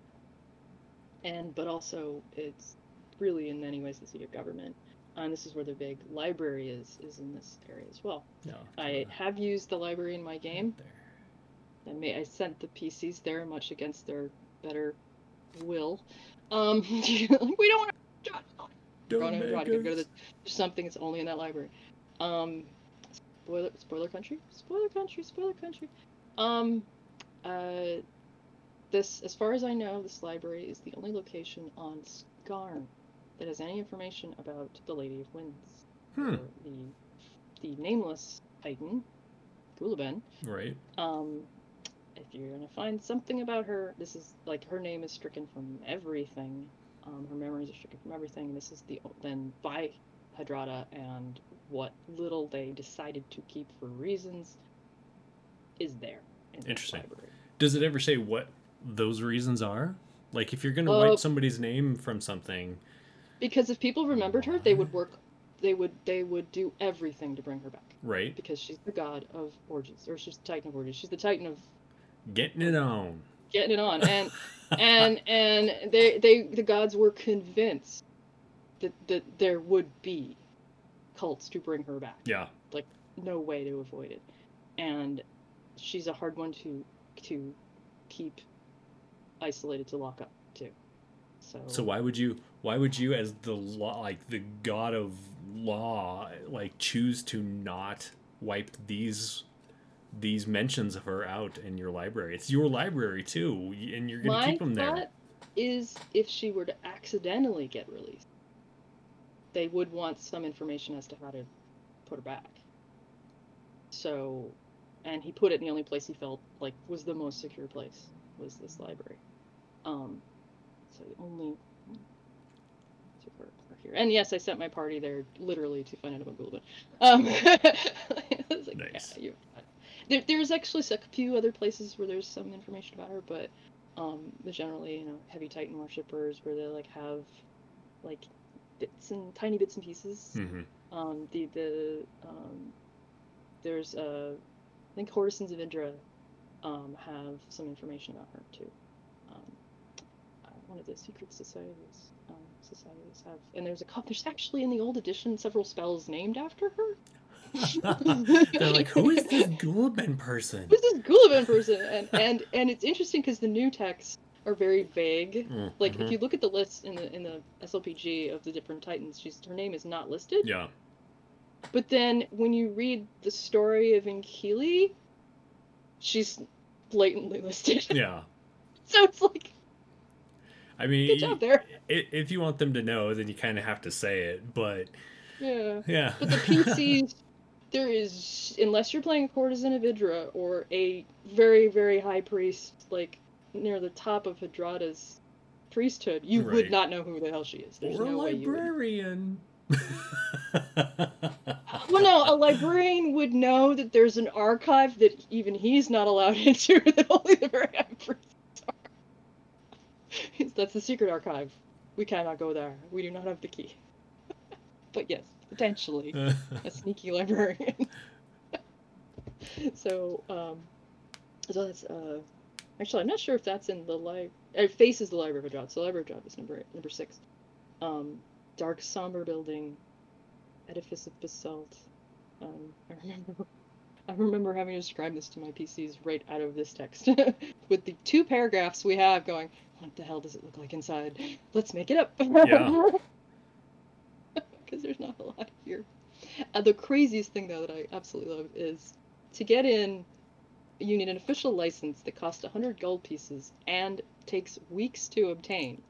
and but also it's really in many ways the seat of government. And this is where the big library is, is in this area as well. No, I have used the library in my game. I may I sent the PCs there much against their better will. Um, [LAUGHS] we don't want to Go Don't make go to the, something that's only in that library. Um, spoiler, spoiler country, spoiler country, spoiler country. Um, uh, this, as far as I know, this library is the only location on Scarn that has any information about the Lady of Winds, Hmm. the the nameless Titan, Gulaben. Right. Um, if you're gonna find something about her, this is like her name is stricken from everything. Um, her memories are stricken from everything. This is the then by Hedrada and what little they decided to keep for reasons is there. In Interesting. library. Does it ever say what those reasons are? Like, if you're gonna Uh, wipe somebody's name from something, Because if people remembered her, they would work. They would they would do everything to bring her back right? because she's the god of orgies, or she's the titan of orgies. She's the titan of Getting it on. getting it on [LAUGHS] and and and they they the gods were convinced that that there would be cults to bring her back Yeah. Like no way to avoid it and she's a hard one to to keep isolated to lock up too so So why would you? Why would you, as the law, like the god of law, like choose to not wipe these these mentions of her out in your library? It's your library too, and you're gonna my keep them there. thought is if she were to accidentally get released they would want some information as to how to put her back so and he put it in the only place he felt like was the most secure place was this library um so the only her, her here and yes i sent my party there literally to find out about Gulliver. um [LAUGHS] like, Nice. yeah, there, there's actually a few other places where there's some information about her but um but generally you know heavy titan worshippers where they like have like bits and tiny bits and pieces hmm um, the the um, there's uh, I think Courtesans of Indra um, have some information about her too. Um, uh, one of the secret societies um, societies have, and there's a. There's actually in the old edition several spells named after her. [LAUGHS] They're like, who is this Gulliben person? Who's this Gulliver person? And and and it's interesting because the new texts are very vague. Like Mhm. if you look at the list in the in the SLPG of the different Titans, she's her name is not listed. yeah, But then when you read the story of Enkili, she's blatantly [LAUGHS] listed. yeah. so it's like, I mean, good job there. if you want them to know, then you kind of have to say it. But Yeah. yeah, But the PCs, [LAUGHS] there is, unless you're playing a courtesan of Idra or a very, very high priest, like near the top of Hedrada's priesthood, you Right. would not know who the hell she is. There's or a no way you would. librarian. [LAUGHS] Well, no, a librarian would know that there's an archive that even he's not allowed [LAUGHS] into, that only the very high priests are. [LAUGHS] That's the secret archive. We cannot go there. We do not have the key. but yes, potentially a sneaky librarian. so, um, so that's uh, actually I'm not sure if that's in the library. It faces the Library of Hedrad. So the Library of Hedrad is number number six. Um, dark somber building, edifice of basalt. Um, I remember. [LAUGHS] I remember having to describe this to my PCs right out of this text, [LAUGHS] with the two paragraphs we have going. What the hell does it look like inside? Let's make it up. Yeah. [LAUGHS] Because there's not a lot here. Uh, the craziest thing though that I absolutely love is to get in. You need an official license that costs 100 gold pieces and takes weeks to obtain.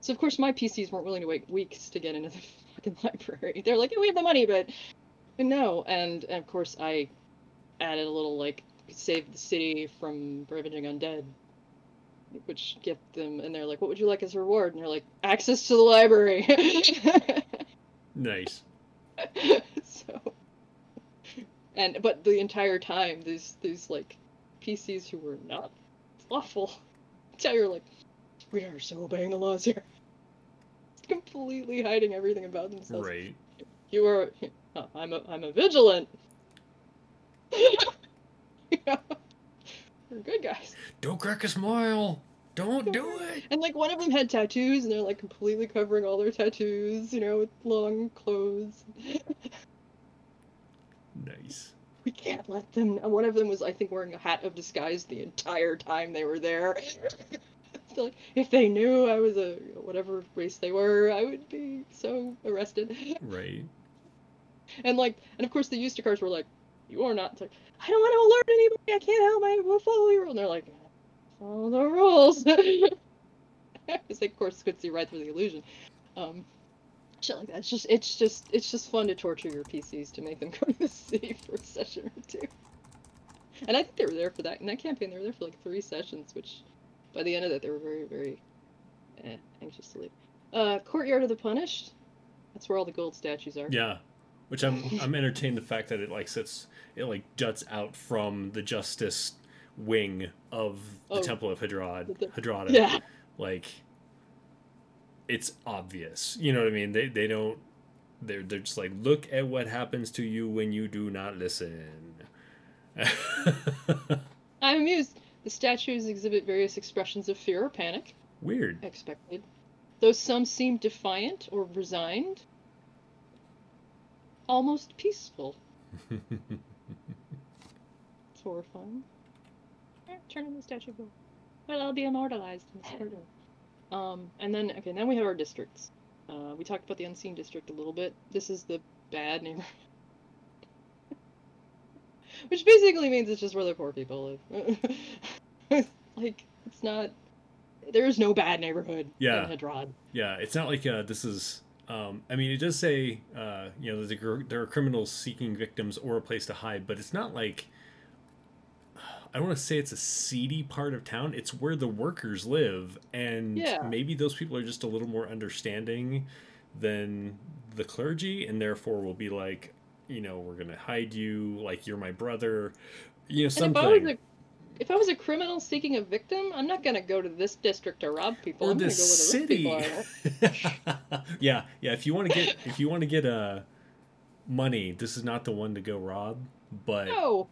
So of course my PCs weren't willing to wait weeks to get into the [LAUGHS] fucking library. They're like, yeah, we have the money, but no. And, and of course I added a little like save the city from ravaging undead, which get them. And they're like, what would you like as a reward? And they're like, access to the library. [LAUGHS] nice. [LAUGHS] so and but the entire time these these like PCs who were not lawful [LAUGHS] tell you're like we are so obeying the laws here [LAUGHS] completely hiding everything about themselves Right. you are oh, [LAUGHS] I'm a I'm a vigilant yeah. we're good guys Don't crack a smile. Don't do it. and like one of them had tattoos and they're like completely covering all their tattoos you know with long clothes Nice. we can't let them. One of them was, I think, wearing a hat of disguise the entire time they were there. [LAUGHS] Like, if they knew I was a whatever race they were, I would be so arrested. Right. And like, and of course the Justicars were like, you are not. It's like, I don't want to alert anybody. I can't help. I will follow your. And they're like, follow the rules. [LAUGHS] Because they of course could see right through the illusion. Um, shit like that. It's just, it's just, it's just fun to torture your PCs to make them [LAUGHS] go to the city for a session or two. And I think they were there for that in that campaign. They were there for like three sessions, which by the end of that they were very, very eh, anxious to leave. Uh, Courtyard of the Punished. That's where all the gold statues are. Yeah. Which I'm I'm entertained the fact that it like sits it like juts out from the justice wing of the Oh. Temple of Hedrad The-. Yeah. Like it's obvious. You know what I mean? They they don't they're they're just like look at what happens to you when you do not listen. [LAUGHS] I'm amused. The statues exhibit various expressions of fear or panic, Weird. expected. Though some seem defiant or resigned, almost peaceful. [LAUGHS] It's horrifying. Eh, Turn in the statue go. Well, I'll be immortalized in this photo. Um, and then okay, then we have our districts. Uh, we talked about the unseen district a little bit. This is the bad neighborhood. [LAUGHS] Which basically means it's just where the poor people live. [LAUGHS] like, it's not. There is no bad neighborhood Yeah. in Hedrad. Yeah, it's not like uh, this is. Um, I mean, it does say uh, you know there are criminals seeking victims or a place to hide, but it's not like. I don't want to say it's a seedy part of town. It's where the workers live, and Yeah. maybe those people are just a little more understanding than the clergy, and therefore will be like, you know, we're gonna hide you, like you're my brother, you know, And if I was something. a if I was a criminal seeking a victim, I'm not gonna go to this district to rob people. or I'm the gonna go where the city. [LAUGHS] yeah, yeah. If you want to get if you want to get uh, money, this is not the one to go rob. But No,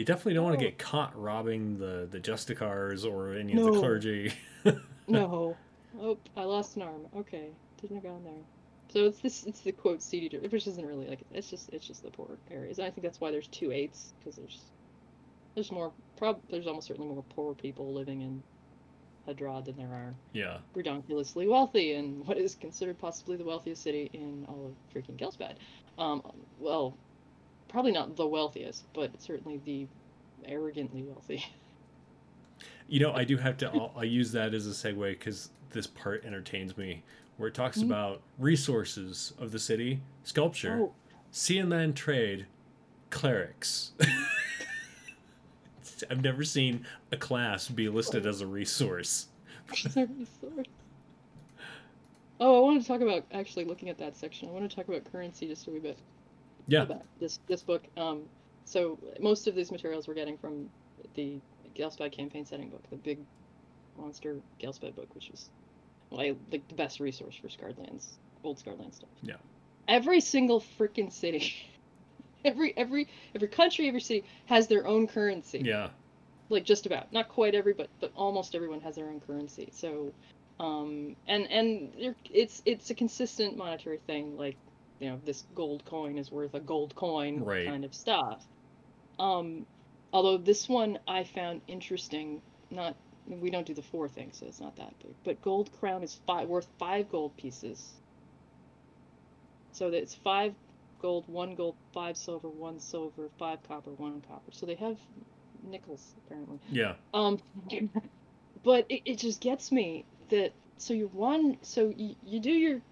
you definitely don't want to get caught robbing the the Justicars or any of the clergy. [LAUGHS] no. Oh, I lost an arm. Okay, didn't have gone there. So it's this. It's the quote seedy, which isn't really like it's just it's just the poor areas. And I think that's why there's two eights because there's there's more prob there's almost certainly more poor people living in Hedrad than there are yeah, redonkulously wealthy in what is considered possibly the wealthiest city in all of freaking Ghelspad. Um, well, probably not the wealthiest, but certainly the arrogantly wealthy. [LAUGHS] you know, I do have to. I'll, I'll use that as a segue because this part entertains me, where it talks Mhm. about resources of the city, sculpture, Oh, sea and land trade, clerics. [LAUGHS] I've never seen a class be listed as a resource. [LAUGHS] sorry, sorry. Oh, I want to talk about actually looking at that section. I want to talk about currency just a wee bit. Yeah. About this this book. Um, so most of these materials we're getting from the Ghelspad campaign setting book, the big monster Ghelspad book, which is well, I, like the best resource for Scarred Lands, old Scarred Land stuff. Yeah. Every single freaking city, [LAUGHS] every every every country, every city has their own currency Yeah. like just about not quite every but but almost everyone has their own currency so um and and it's it's a consistent monetary thing like you know this gold coin is worth a gold coin Right. kind of stuff um although this one i found interesting not we don't do the four thing so it's not that big but gold crown is five worth five gold pieces so it's five gold one gold five silver one silver five copper one copper so they have nickels apparently Yeah. um but it, it just gets me that so you one so you, you do your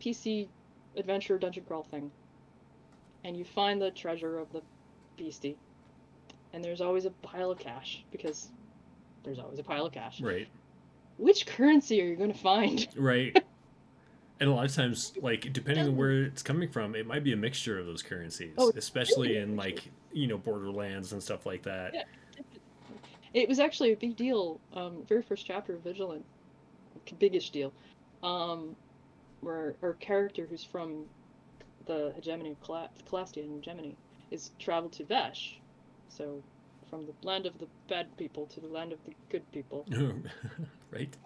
pc adventure dungeon crawl thing and you find the treasure of the beastie and there's always a pile of cash because there's always a pile of cash Right. which currency are you going to find [LAUGHS] Right. and a lot of times, like depending on where it's coming from, it might be a mixture of those currencies, Oh, especially in like you know borderlands and stuff like that. Yeah. It was actually a big deal. Um, very first chapter of Vigilant, biggest deal, um, where our character who's from the hegemony of Cala- Calastia hegemony is traveled to Vesh, so from the land of the bad people to the land of the good people, [LAUGHS] right.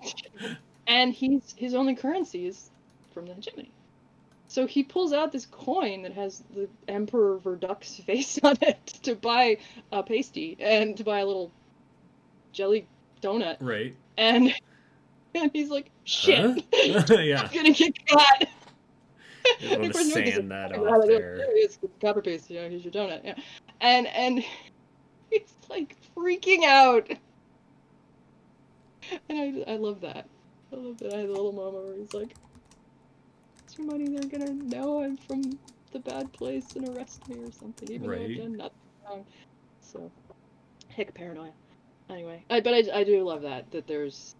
and he's his only currency is from the hegemony. So he pulls out this coin that has the Emperor Virduk's [LAUGHS] face on it to buy a pasty and to buy a little jelly donut, Right. and and [LAUGHS] he's like, "Shit, Huh? [LAUGHS] [LAUGHS] yeah. I'm gonna get caught." You want to course, no, 'cause sand it's that fucking off there. There it is, copper paste. You know, here's your donut. Yeah, and and he's like freaking out, and I I love that. I love that. I had a little moment where he's like, "It's your money. They're gonna know I'm from the bad place and arrest me or something, even though I've done nothing wrong." So, heck, paranoia. Anyway, I, but I, I do love that that there's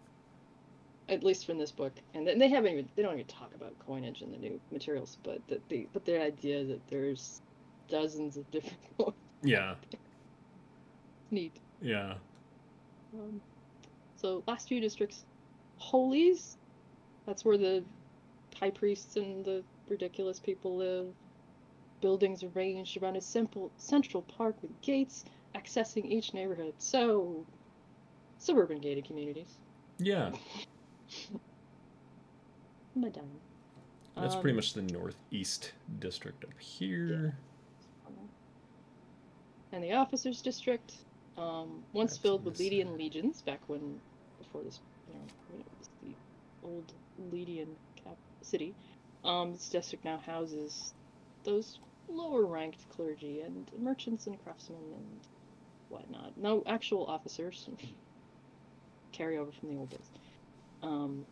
at least from this book, and they- they haven't even they don't even talk about coinage in the new materials, but that the but the idea that there's dozens of different [LAUGHS] coins, Yeah. neat. Yeah. Um, so last few districts, holies, that's where the high priests and the ridiculous people live. Buildings arranged around a simple central park with gates accessing each neighborhood. So, suburban gated communities. Yeah. [LAUGHS] Madame. That's Um, pretty much the northeast district up here. and the officers district um, once That's filled with Ledean legions back when before this you know when it was the old Ledean cap city um, this district now houses those lower ranked clergy and merchants and craftsmen and whatnot. No actual officers. [LAUGHS] Carry over from the old days um,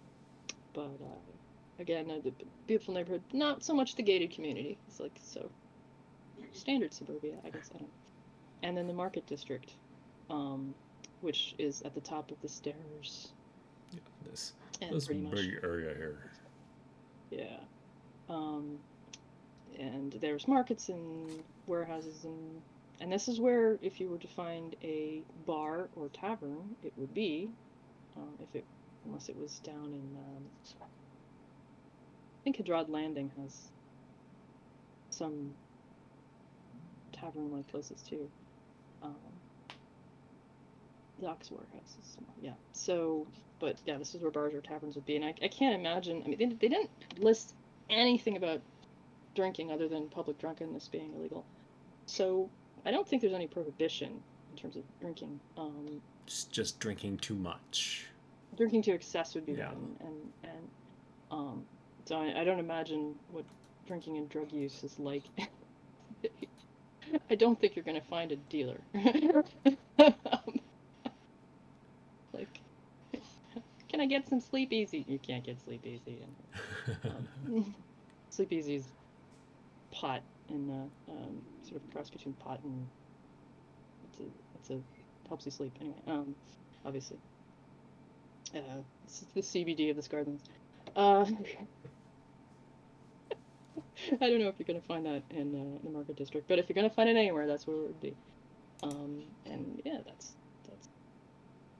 but uh, again a b- beautiful neighborhood not so much the gated community it's like so standard suburbia i guess i don't and then the market district, um, which is at the top of the stairs. This And this pretty much, big area here. yeah. Um, and there's markets and warehouses and and this is where if you were to find a bar or tavern, it would be, um, if it unless it was down in um, I think Hedrad Landing has some tavern-like places too. Um, Docks Warehouse is small, yeah. So, but yeah, this is where bars or taverns would be, and I, I can't imagine. I mean, they, they didn't list anything about drinking other than public drunkenness being illegal. So I don't think there's any prohibition in terms of drinking. Um, just drinking too much. Drinking to excess would be Yeah. bad, and and, um, so I, I don't imagine what drinking and drug use is like. [LAUGHS] I don't think you're gonna find a dealer. um, [LAUGHS] like, can I get some sleep easy? You can't get sleep easy. Um, [LAUGHS] sleep easy is pot and uh, um, sort of cross between pot and it's a it's a helps you sleep anyway. Obviously. Uh, it's the CBD of this garden. Uh, [LAUGHS] I don't know if you're gonna find that in uh, the Market District, but if you're gonna find it anywhere, that's where it would be. Um, and yeah, that's that's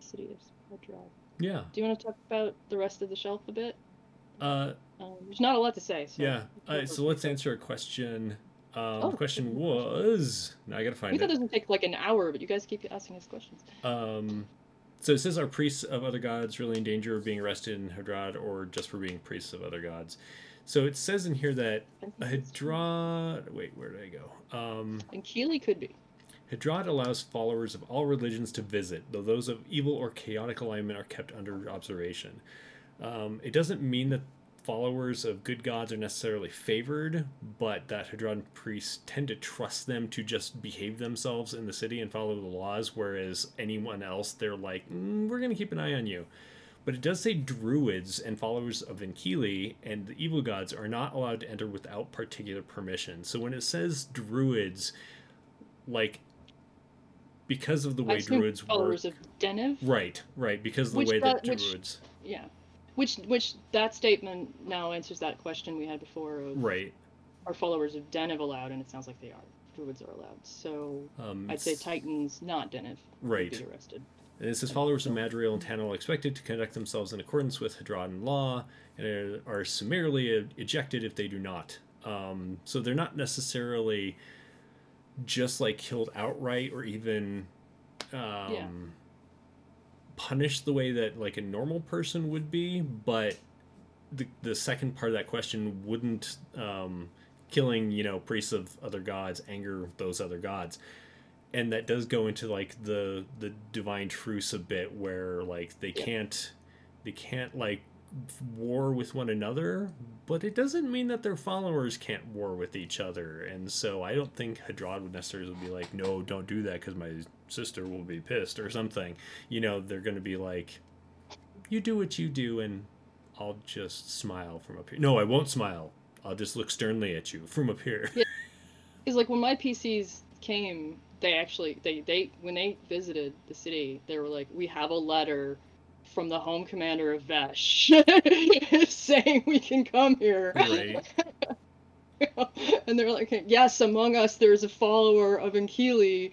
the city of Hedrad. yeah. Do you want to talk about the rest of the shelf a bit? Uh, Um, there's not a lot to say. So yeah. Uh, so let's answer a question. Um, Oh, the question was. Now I gotta We find thought it. it doesn't take like an hour, but you guys keep asking us questions. Um, so it says, are priests of other gods really in danger of being arrested in Hedrad or just for being priests of other gods? So it says in here that I think it's true. Hedrad. Wait, where did I go? Um, And Keeley could be. Hedrad allows followers of all religions to visit, though those of evil or chaotic alignment are kept under observation. Um, it doesn't mean that followers of good gods are necessarily favored, but that Hedradan priests tend to trust them to just behave themselves in the city and follow the laws, whereas anyone else, they're like, mm, we're going to keep an eye on you. But it does say druids and followers of Enkili and the evil gods are not allowed to enter without particular permission. So when it says druids, like, because of the way druids followers work. of Denev. Right, right, because of the Which way that that- which- druids. Yeah. Which which that statement now answers that question we had before of Right. are followers of Denev allowed, and it sounds like they are. Druids are allowed. So Um, I'd say Titans, not Denev, Right. be arrested. And it says followers of Madriel and Tanil are expected to conduct themselves in accordance with Hedradan law and are, summarily ejected if they do not. Um, so they're not necessarily just like killed outright or even um, punished the way that like a normal person would be, but the, the second part of that question wouldn't um, killing you know priests of other gods anger those other gods and that does go into like the the divine truce a bit where like they Yeah. can't they can't like war with one another but it doesn't mean that their followers can't war with each other. And so i don't think Hedrad would necessarily be like no don't do that because my sister will be pissed or something. You know they're going to be like you do what you do and i'll just smile from up here. No i won't smile. I'll just look sternly at you from up here. Yeah. [LAUGHS] Because like when my PCs came, they actually they they when they visited the city, they were like, "We have a letter from the home commander of Vesh [LAUGHS] saying we can come here." right [LAUGHS] and they're like, "Yes, among us there is a follower of Enkili,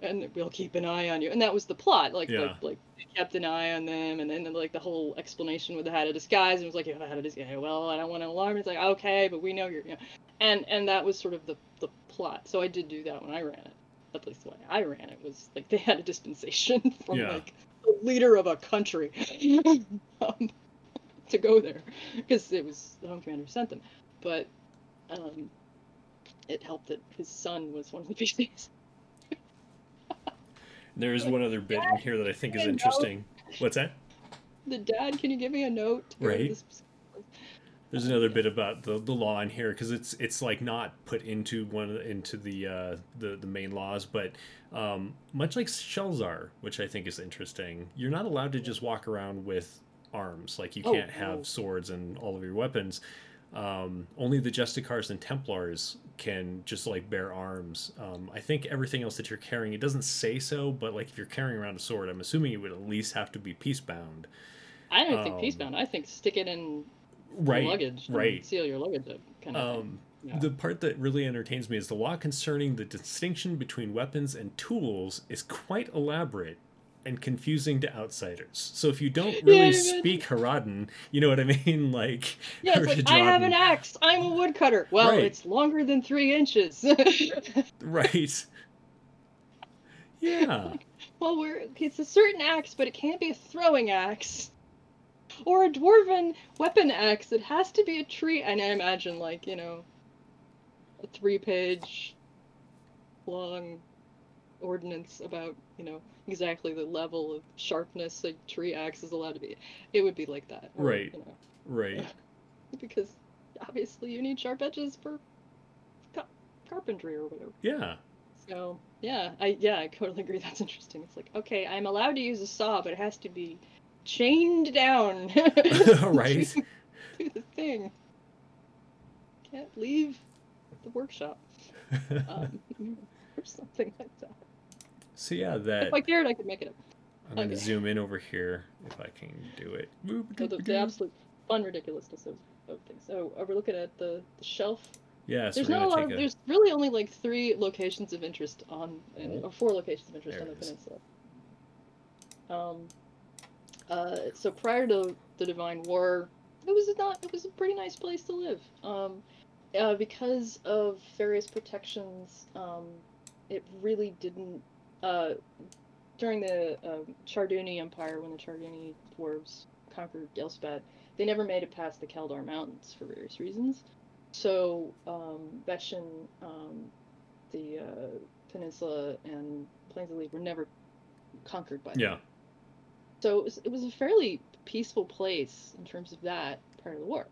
and we'll keep an eye on you." And that was the plot. Like, Yeah. like, like they kept an eye on them, and then like the whole explanation with the hat of disguise, and it was like, "You have a hat of disguise." Well, I don't want to alarm. It's like, okay, but we know you're. You know. And and that was sort of the the plot. So I did do that when I ran it. At least the way I ran it was like they had a dispensation [LAUGHS] from Yeah. like the leader of a country [LAUGHS] um, to go there because it was the home commander who sent them. But um, it helped that his son was one of the [LAUGHS] PCs. There's one other bit in here that I think is interesting. What's that? The dad, can you give me a note? to go to Right. this- There's another bit about the, the law in here because it's it's like not put into one the- into the uh, the the main laws, but um, much like Shelzar, which I think is interesting, you're not allowed to just walk around with arms. Like you Oh, can't have no. swords and all of your weapons. Um, only the Justicars and Templars can just like bear arms. Um, I think everything else that you're carrying, it doesn't say so, but like if you're carrying around a sword, I'm assuming it would at least have to be peacebound. I don't think Um, peacebound. I think stick it in Right. luggage. right. Seal your luggage up. Kind of. Um, Yeah. The part that really entertains me is the law concerning the distinction between weapons and tools is quite elaborate and confusing to outsiders. So if you don't [LAUGHS] really Yeah, speak Hedradan, you know what I mean? [LAUGHS] Like, Yeah, like I have an axe. I'm a woodcutter. Well, Right. it's longer than three inches. [LAUGHS] Right. Yeah. well, we're it's a certain axe, but it can't be a throwing axe. Or a dwarven weapon axe. It has to be a tree. And I imagine, like, you know, a three page long ordinance about, you know, exactly the level of sharpness a tree axe is allowed to be. It would be like that. or, Right. You know, Right. [LAUGHS] because obviously you need sharp edges for ca- carpentry or whatever. Yeah. So yeah, I yeah I totally agree. [LAUGHS] That's interesting. It's like okay, I'm allowed to use a saw, but it has to be chained down. [LAUGHS] [LAUGHS] Right. Do the thing. Can't leave the workshop. [LAUGHS] Um, or something like that. so yeah, that If I cared, I could make it up. I'm to okay. zoom in over here if I can do it. So the, the absolute fun ridiculousness of, of things. So we're looking at the, the shelf Yeah, so there's not a lot of, a there's really only like three locations of interest on or four locations of interest There on the is. peninsula um uh so prior to the divine war it was not it was a pretty nice place to live. Um uh, because of various protections um it really didn't uh during the uh, Charduni Empire when the Charduni dwarves conquered Elspeth they never made it past the Kelder Mountains for various reasons. So um, Beshin, um, the uh, peninsula, and Plains of League were never conquered by them. So it was, it was a fairly peaceful place in terms of that part of the war.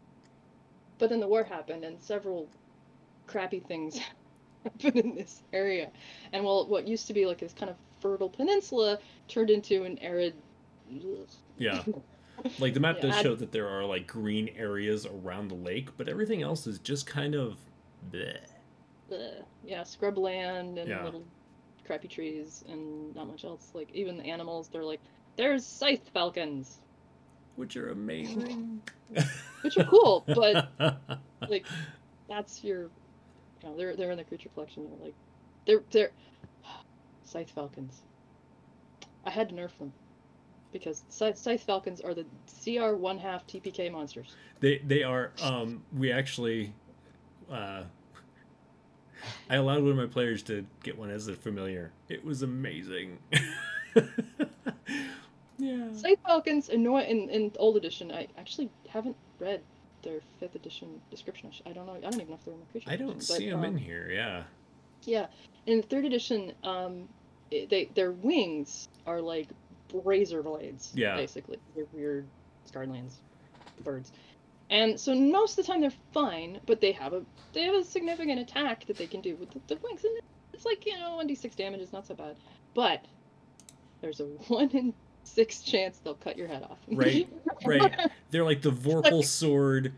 But then the war happened, and several crappy things [LAUGHS] happened in this area. And well, what used to be like this kind of fertile peninsula turned into an arid. Yeah. [LAUGHS] Like the map Yeah, does show that there are like green areas around the lake, but everything else is just kind of bleh. Bleh. yeah, scrubland and Yeah. little crappy trees and not much else. Like even the animals, they're like, there's scythe falcons, which are amazing. [LAUGHS] which are cool, but [LAUGHS] like that's your, you know, they're they're in the creature collection. They're like, they're they're [SIGHS] scythe falcons. I had to nerf them because scythe, scythe falcons are the CR one half TPK monsters. they they are um we actually uh I allowed one of my players to get one as a familiar. It was amazing. [LAUGHS] yeah. Falcons annoy in in old edition. I actually haven't read their fifth edition description. I don't know. I don't even know if they're in the creature. I don't but, see them um, in here. Yeah. Yeah, In third edition, um, it- they their wings are like razor blades. Yeah. Basically, they're weird Scarred Lands birds, and so most of the time they're fine, but they have a they have a significant attack that they can do with the, the wings, and it's like you know one d six damage is not so bad, but there's a [LAUGHS] one in six chance they'll cut your head off. [LAUGHS] Right, right. They're like the Vorpal sword,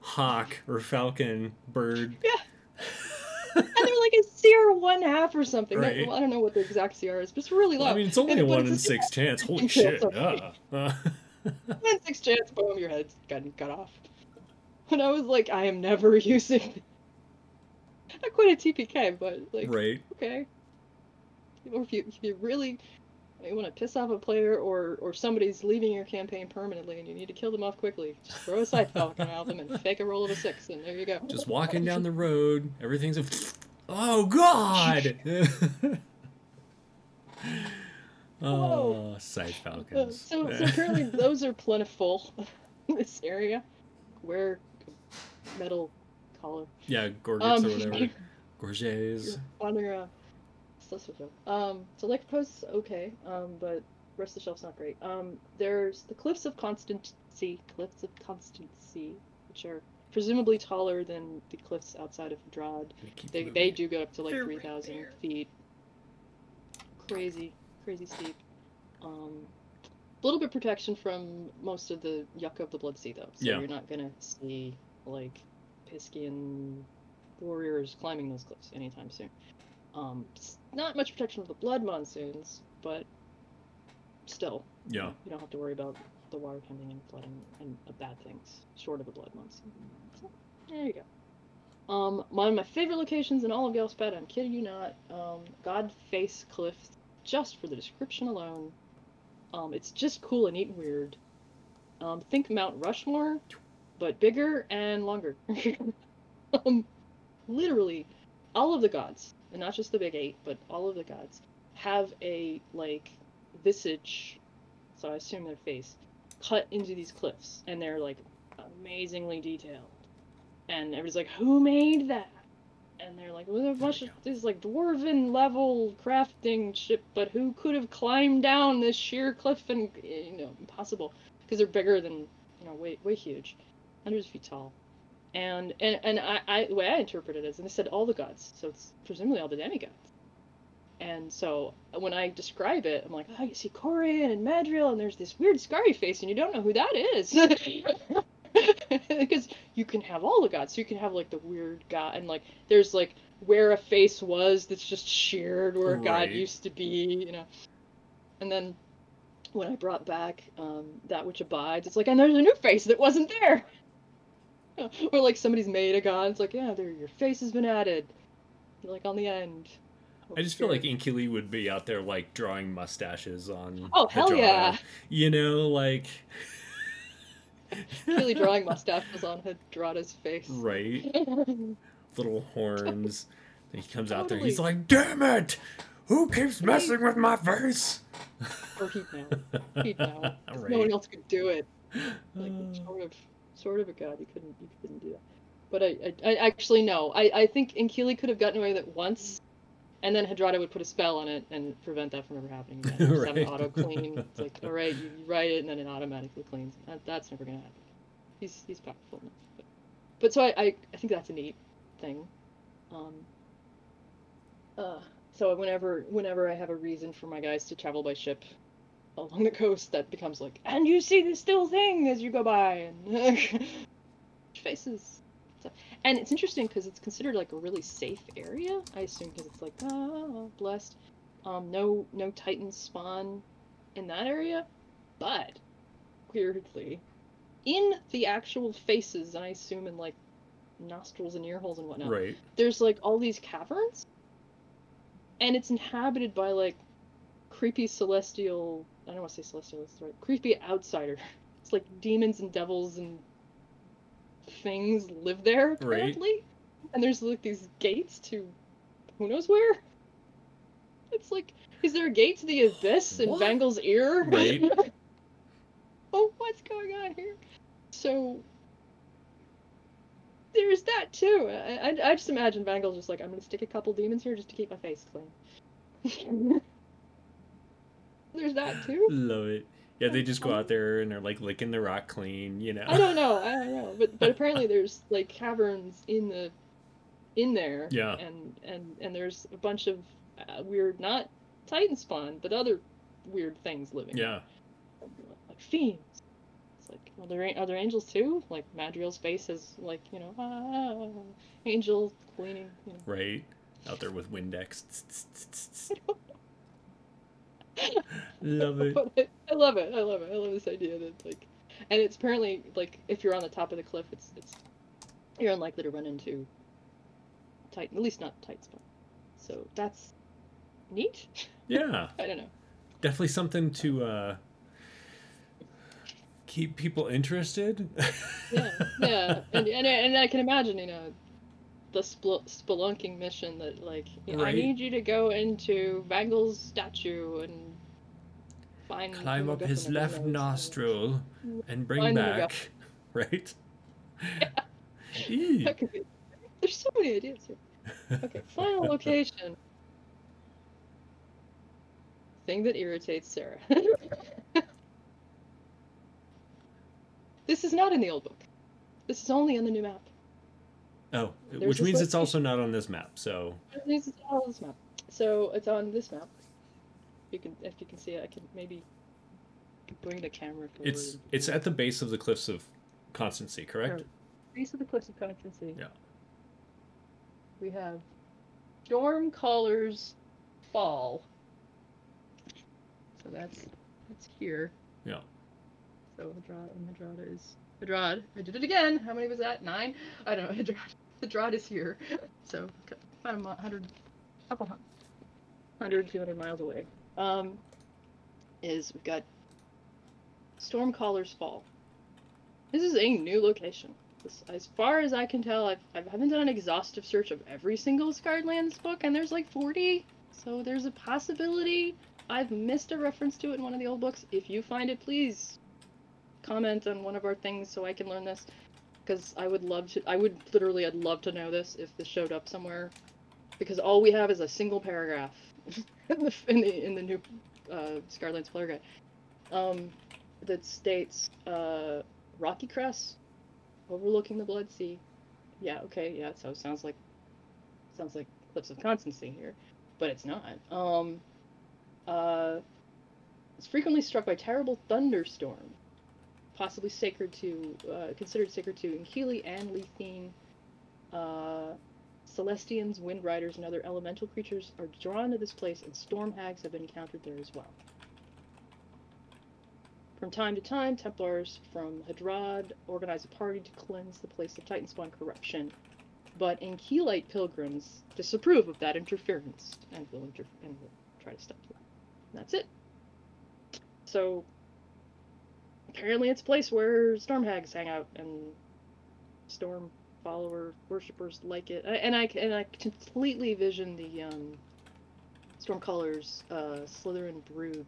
hawk or falcon bird. Yeah. [LAUGHS] and they're like a CR one half or something. They're- well, I don't know what the exact CR is, but it's really low. I mean, it's only And a one in six chance. [LAUGHS] Holy Yeah, shit! sorry. Uh, One in six chance, boom, your head's gotten cut off. And I was like, I am never using. Not quite a TPK, but like, right. okay. Or if you if you really you want to piss off a player, or or somebody's leaving your campaign permanently, and you need to kill them off quickly, just throw a scythe falcon at them and fake a roll of a six, and there you go. Just walking down the [LAUGHS] road, everything's a. [LAUGHS] Oh God! [LAUGHS] oh, scythe Uh, falcons. so, so apparently those are plentiful in this area. Wear metal collar. yeah, gorgets Um, or whatever. Gorgets. Still so dope. Um, so Lake Post's okay, um, but rest of the shelf's not great. Um, there's the Cliffs of Constancy, Cliffs of Constancy, which are presumably taller than the cliffs outside of Drod. Keep They, moving. they do go up to like They're right 3,000 there. feet. Crazy, crazy steep. Um, a little bit protection from most of the yucca of the Blood Sea, though. So Yeah. you're not gonna see like Piskian warriors climbing those cliffs anytime soon. Um, not much protection of the blood monsoons, but still, Yeah. you don't have to worry about the water coming and flooding and uh, bad things short of a blood monsoon. So, there you go. Um, one of my favorite locations in all of Ghelspad, I'm kidding you not, um, Godface Cliff, just for the description alone. Um, it's just cool and neat and weird. Um, think Mount Rushmore, but bigger and longer. [LAUGHS] um, literally, all of the gods, and not just the big eight, but all of the gods, have a, like, visage, so I assume their face, cut into these cliffs, and they're, like, amazingly detailed. And everybody's like, who made that? And they're like, well, there's a bunch oh of this like dwarven level crafting ship, but who could have climbed down this sheer cliff and eh, you know impossible because they're bigger than you know way way huge, hundreds of feet tall, and and and I, I the way I interpret it is, and they said all the gods, so it's presumably all the demigods. And so when I describe it, I'm like, oh, you see Corean and Madriel, and there's this weird scary face, and you don't know who that is. [LAUGHS] Because you can have all the gods. So you can have like the weird god, and like there's like where a face was that's just sheared where a god used to be, you know. And then when I brought back um, that which abides, it's like, and there's a new face that wasn't there. [LAUGHS] or like somebody's made a god. It's like, yeah, there your face has been added, like on the end. I just feel like Here. Enkili would be out there like drawing mustaches on. Oh, hell yeah. You know, like really [LAUGHS] drawing mustaches on Hedrada's face. right, [LAUGHS] little horns. He comes out there. He's like, "Damn it! Who keeps messing with my face?" or he'd know. He'd know. Right. No one else could do it. Like Uh, [SIGHS] sort of, sort of a god. You couldn't, you couldn't do that. But I, I, I actually no. I, I think Enkili could have gotten away with it once, and then Hedrada would put a spell on it and prevent that from ever happening again. [LAUGHS] Just have it Right. auto clean. [LAUGHS] It's like, all right, you, you write it and then it automatically cleans. That, that's never gonna happen. He's he's powerful enough. But, but so I, I, I think that's a neat thing. Um. Uh, so whenever whenever I have a reason for my guys to travel by ship along the coast, that becomes like, and you see this still thing as you go by, and [LAUGHS] faces. So- And it's interesting because it's considered like a really safe area. I assume because it's like ah blessed. Um, no no titans spawn in that area, but weirdly, in the actual faces, and I assume in like nostrils and ear holes and whatnot, right. there's like all these caverns and it's inhabited by like creepy celestial i don't want to say celestial that's right creepy outsider [LAUGHS] it's like demons and devils and things live there Right. apparently and there's like these gates to who knows where it's like is there a gate to the abyss in What? Ear [LAUGHS] Right. oh what's going on here so there's that too. I, I, I just imagine Vangal's just like, I'm gonna stick a couple demons here just to keep my face clean. [LAUGHS] there's that too. Love it. Yeah, they just go out there and they're like licking the rock clean, you know. I don't know. I don't know. But but [LAUGHS] apparently there's like caverns in the in there. Yeah. And and and there's a bunch of uh, weird, not Titan spawn, but other weird things living. Yeah. Like fiends. It's like are there are there angels too? Like Madriel's face is like you know ah, angel cleaning. You know. Right. Out there with Windex. [LAUGHS] love it. [LAUGHS] I, I love it. I love it. I love this idea that like, and it's apparently like if you're on the top of the cliff, it's it's you're unlikely to run into tight, at least not tight spawn. So that's neat. Yeah. [LAUGHS] I don't know. Definitely something to uh keep people interested. [LAUGHS] Yeah, yeah, and and and I can imagine you know the spel- spelunking mission that like you know, I need you to go into Vangal's statue and find Climb up his left nostril and bring back. [LAUGHS] Right? [LAUGHS] Be. There's so many ideas here. Okay, [LAUGHS] final location. Thing that irritates Sarah. this is not in the old book. This is only on the new map. Oh, There's which means it's also not on this map. So This is all this map. So it's on this map. You can, if you can see it, I can maybe bring the camera forward. it's it's at the base of the cliffs of Constancy, correct? Base of the cliffs of Constancy. Yeah. We have Stormcaller's Fall. So that's that's here. Yeah. So Hedrad and Hedrada is Hedrad. I did it again. How many was that? Nine? I don't know. [LAUGHS] Hedrad, [LAUGHS] Hedrad is here. [LAUGHS] So about a hundred, couple hun- hundred, two hundred miles away. Um, is we've got Stormcaller's Fall. This is a new location. This, as far as I can tell, I've, I haven't done an exhaustive search of every single Scarred Lands book, and there's like 40. So there's a possibility I've missed a reference to it in one of the old books. If you find it, please comment on one of our things so I can learn this. Because I would love to, I would literally, I'd love to know this if this showed up somewhere. Because all we have is a single paragraph [LAUGHS] in the in the, in the new uh, Scarred Lands Player Guide um, that states uh, Rocky Crest overlooking the Blood Sea. Yeah, okay, yeah. So it sounds like sounds like Cliffs of Constancy here, but it's not. Um, uh, it's frequently struck by terrible thunderstorm, possibly sacred to uh, considered sacred to Enkili and Lethene. Uh, Celestians, Wind Riders, and other elemental creatures are drawn to this place, and storm hags have been encountered there as well. From time to time, Templars from Hedrad organize a party to cleanse the place of Titan spawn corruption, but Enkilite pilgrims disapprove of that interference and will, inter- and will try to stop them. That's it. So, apparently, it's a place where storm hags hang out and storm follower worshippers like it. And I and I completely vision the um, Stormcallers, uh, slitheren brood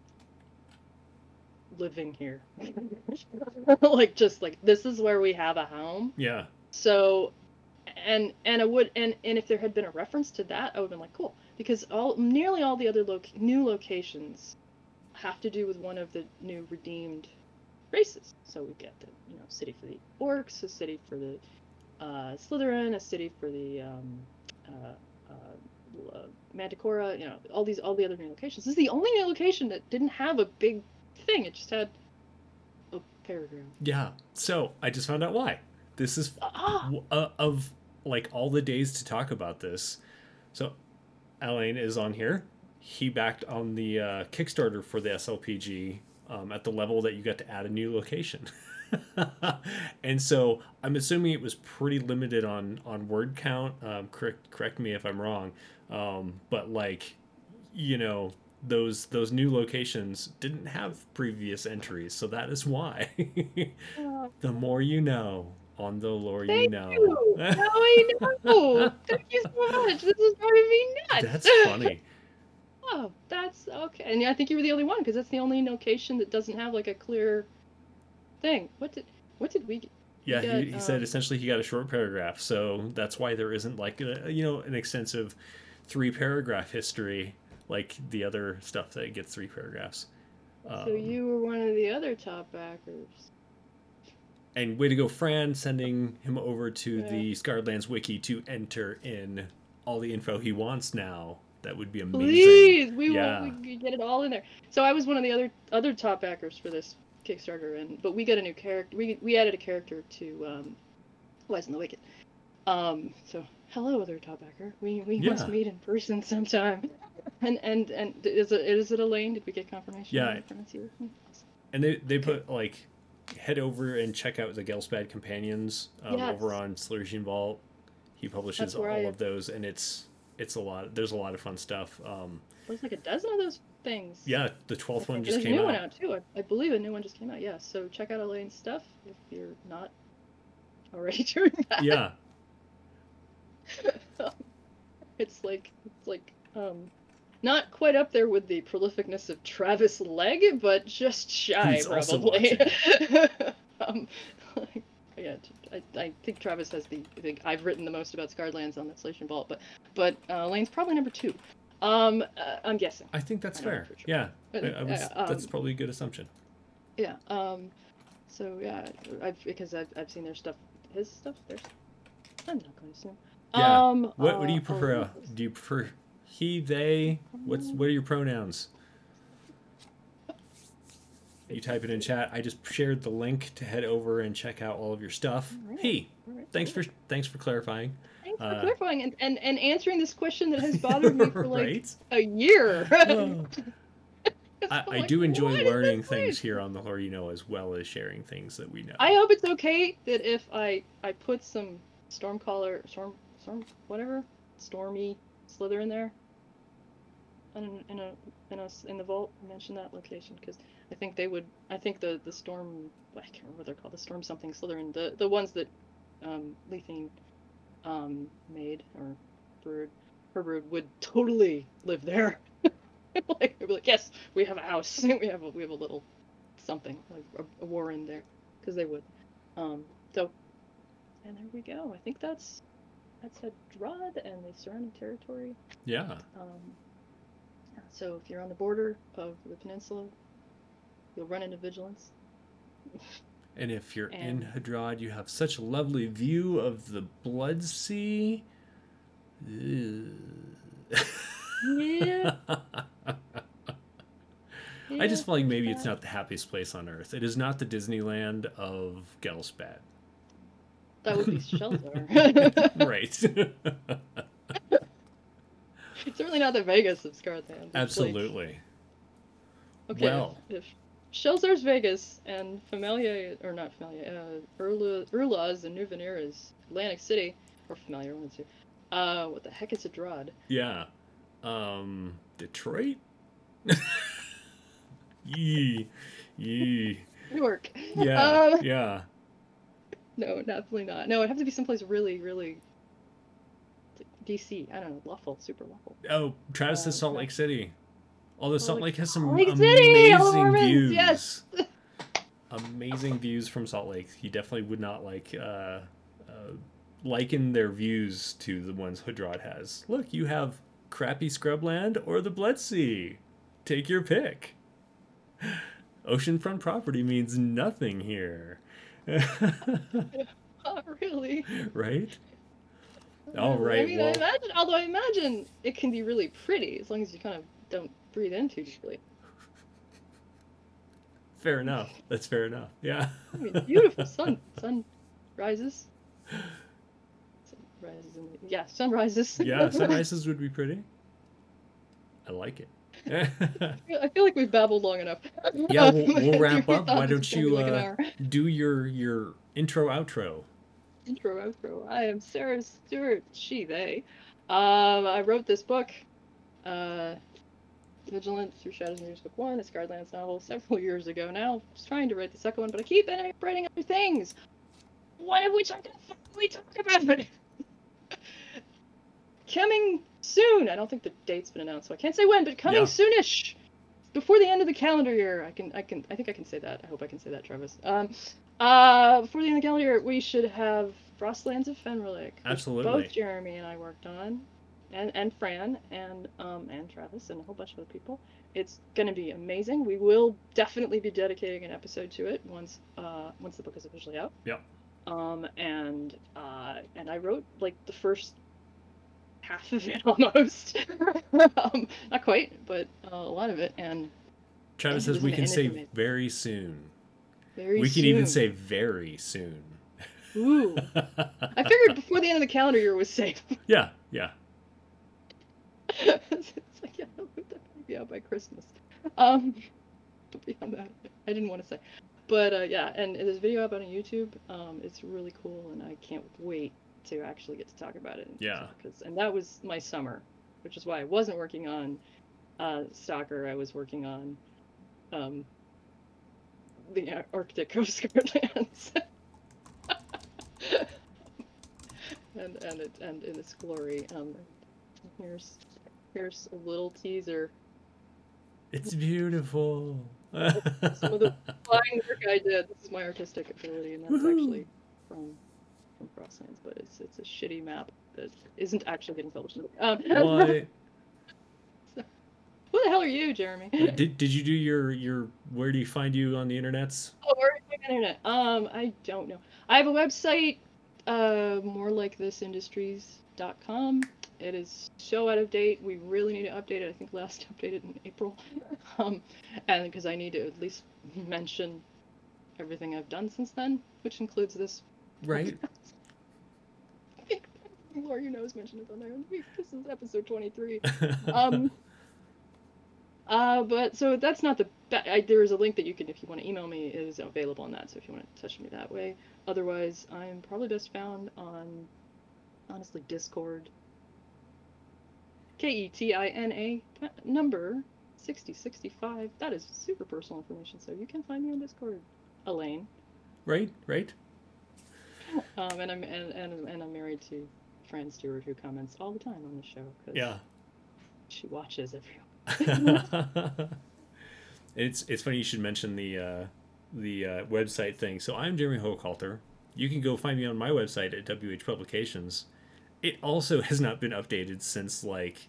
living here. [LAUGHS] like just like this is where we have a home. Yeah. So and and I would and and if there had been a reference to that, I would have been like, cool. Because all nearly all the other loc- new locations have to do with one of the new redeemed races. So we get the you know city for the orcs, a city for the uh, slitheren, a city for the um, uh, uh, uh, Manticora. You know all these all the other new locations. This is the only new location that didn't have a big thing. It just had a paragraph. Yeah. So I just found out why. This is [GASPS] Ah, w- uh, of like all the days to talk about this. So Alain is on here. He backed on the uh, Kickstarter for the SLPG um, at the level that you got to add a new location. [LAUGHS] and so I'm assuming it was pretty limited on on word count. Um, correct correct me if I'm wrong. Um, but like, you know, those those new locations didn't have previous entries, so that is why. [LAUGHS] the more you know on the lore you Thank know. you. Now I know. [LAUGHS] Thank you so much. This is driving me nuts. That's funny. Oh, that's okay. And I think you were the only one because that's the only location that doesn't have like a clear thing. What did what did we get? Yeah, got, he, he said um, essentially he got a short paragraph, so that's why there isn't like a, you know an extensive three paragraph history like the other stuff that gets three paragraphs. So Um, you were one of the other top backers. And way to go, Fran, sending him over to Yeah. the Scarred Lands wiki to enter in all the info he wants now. That would be amazing. Please, we Yeah. want we get it all in there. So I was one of the other other top backers for this Kickstarter, and but we got a new character. We we added a character to um, Wise in the Wicked. Um, so hello, other top backer. We we Yeah. must meet in person sometime. [LAUGHS] And and and is it is it Elaine? Did we get confirmation? Yeah. on the pronunciation? And they they put like head over and check out the Ghelspad companions um, Yes. over on Slarecian Vault. He publishes all I- of those, and it's it's a lot. There's a lot of fun stuff. Um, There's like a dozen of those things. yeah, the twelfth one just There's a came new out. one out too. I, I believe a new one just came out. Yeah. So check out Elaine's stuff if you're not already [LAUGHS] doing that. Yeah, [LAUGHS] it's like it's like um not quite up there with the prolificness of Travis Legge, but just shy also probably. [LAUGHS] um, yeah, I, I think Travis has the I think I've written the most about Scarred Lands on the Slarecian Vault, but but uh, Lane's probably number two. Um, uh, I'm guessing. I think that's I fair. sure. Yeah, But, I, I was, uh, that's um, probably a good assumption. Yeah. Um. So yeah, I've because I've I've seen their stuff, his stuff. There's. I'm not going to assume. Yeah. Um. What, what do you uh, prefer? uh, do you prefer he, they? What's what are your pronouns? You type it in chat. I just shared the link to head over and check out all of your stuff. Alright. He, Alright, thanks for thanks for clarifying. Thanks for uh, clarifying and, and, and answering this question that has bothered me [LAUGHS] for like right? a year. [LAUGHS] [LAUGHS] Oh. I, I like, do enjoy learning things here on the Lore You Know as well as sharing things that we know. I hope it's okay that if I I put some Stormcaller, Storm, Storm, whatever, Stormy Slither in there, in, in a in a in the vault, mention that location because I think they would. I think the the Storm, I can't remember what they're called, the Storm something slitheren, the the ones that um, Lethene um, made or brewed, her brood would totally live there. [LAUGHS] like, they'd be like, yes, we have a house, [LAUGHS] we have a, we have a little something like a, a warren there, because they would. Um, so, and there we go. I think that's that's Hedrad and the surrounding territory. yeah. Um, yeah, so if you're on the border of the peninsula, you'll run into vigilance. And if you're And- in Hedrad, you have such a lovely view of the Blood Sea. Ugh. Yeah. [LAUGHS] I just feel like maybe it's not the happiest place on earth. It is not the Disneyland of Ghelspad. That would be shelter. [LAUGHS] right. [LAUGHS] It's certainly not the Vegas of Scarred Land. It's Absolutely. Okay, Well. if Shelzar's Vegas and Familia, or not Familia, uh, Uria, Uria's and New Veneera's Atlantic City, or Familia, one of the two. Uh, what the heck is a Drod? Yeah. Um, Detroit? [LAUGHS] Yee. Yee. Newark. Yeah. [LAUGHS] Um, yeah. no, definitely not. No, it'd have to be someplace really, really. like DC. I don't know, Luffle, super Luffle. Oh, Travis Uh, Salt. Lake City. Although Salt Lake- has some Lake City! Amazing Mormons, views. yes! [LAUGHS] amazing views from Salt Lake. You definitely would not like uh, uh, liken their views to the ones Hedrad has. Look, you have crappy scrubland or the Blood Sea. Take your pick. [LAUGHS] Oceanfront property means nothing here. [LAUGHS] Not really. right? All right. I mean, well- I imagine, although I imagine it can be really pretty as long as you kind of don't breathe in too deeply. Fair enough. That's fair enough. Yeah. I mean, beautiful sun. [LAUGHS] Sun rises. Sun rises in the, yeah, sunrises. yeah, [LAUGHS] sunrises would be pretty. I like it. [LAUGHS] I feel like we've babbled long enough. Yeah, we'll- we'll wrap up. Why don't you, like uh. Do your your intro outro. intro outro. I am Sarah Stewart. She they. Um, I wrote this book, uh, Vigilant Through Shadows and Dreams Book One, a Scarred Lands novel, several [LAUGHS] years ago now. I was trying to write the second one, but I keep ending up writing other things. One of which I'm gonna finally talk about. But [LAUGHS] coming soon. I don't think the date's been announced, so I can't say when, but coming Yeah. soonish. Before the end of the calendar year, I can, I can, I think I can say that. I hope I can say that, Travis. Um, Uh, before the end of the calendar, year, we should have Frostlands of Fenrilik. which Absolutely. Both Jeremy and I worked on, and and Fran and um and Travis and a whole bunch of other people. It's gonna be amazing. We will definitely be dedicating an episode to it once uh once the book is officially out. Yep. Um and uh and I wrote like the first half of it [LAUGHS] almost. [LAUGHS] um, not quite, but uh, a lot of it and Travis And says we can say amazing? very soon. very soon. we can even say very soon. Ooh. [LAUGHS] I figured before the end of the calendar year was safe. yeah, yeah. It's like, yeah, [LAUGHS] that might be out by Christmas. Um, but beyond that, I didn't want to say. But uh, yeah, and there's a video up on YouTube. Um, it's really cool, and I can't wait to actually get to talk about it. Yeah. Because and that was my summer, which is why I wasn't working on uh, Stalker. I was working on um, the Arctic [LAUGHS] Coast Guard lands. [LAUGHS] and and it and in its glory. Um, here's here's a little teaser. It's beautiful. Some of the flying work I did. This is my artistic ability, and that's Woohoo. actually from from Frostlands, but it's it's a shitty map that isn't actually getting published. the. Um, [LAUGHS] [LAUGHS] what? Who the hell are you, Jeremy? Did, did you do your your where do you find you on the internets? Oh, where is my internet? Um, I don't know. I have a website, uh, more like this industries.com. It is so out of date. We really need to update it. I think last [LAUGHS] updated in April. [LAUGHS] Um, and because I need to at least mention everything I've done since then, which includes this. Right. [LAUGHS] I think Laura, you know, has mentioned it on there. This is episode 23. um uh but so that's not the be- I, there is a link that you can if you want to email me it is available on that so if you want to touch me that way otherwise i'm probably best found on honestly discord E k-e-t-i-n-a number 6065 that is super personal information so you can find me on discord elaine right. Right. [LAUGHS] um and i'm and, and, and i'm married to fran stewart who comments all the time on the show because Yeah. she watches every [LAUGHS] [LAUGHS] it's it's funny you should mention the uh, the uh, website thing. So I'm Jeremy Hochhalter. You can go find me on my website at WH Publications. It also [LAUGHS] has not been updated since like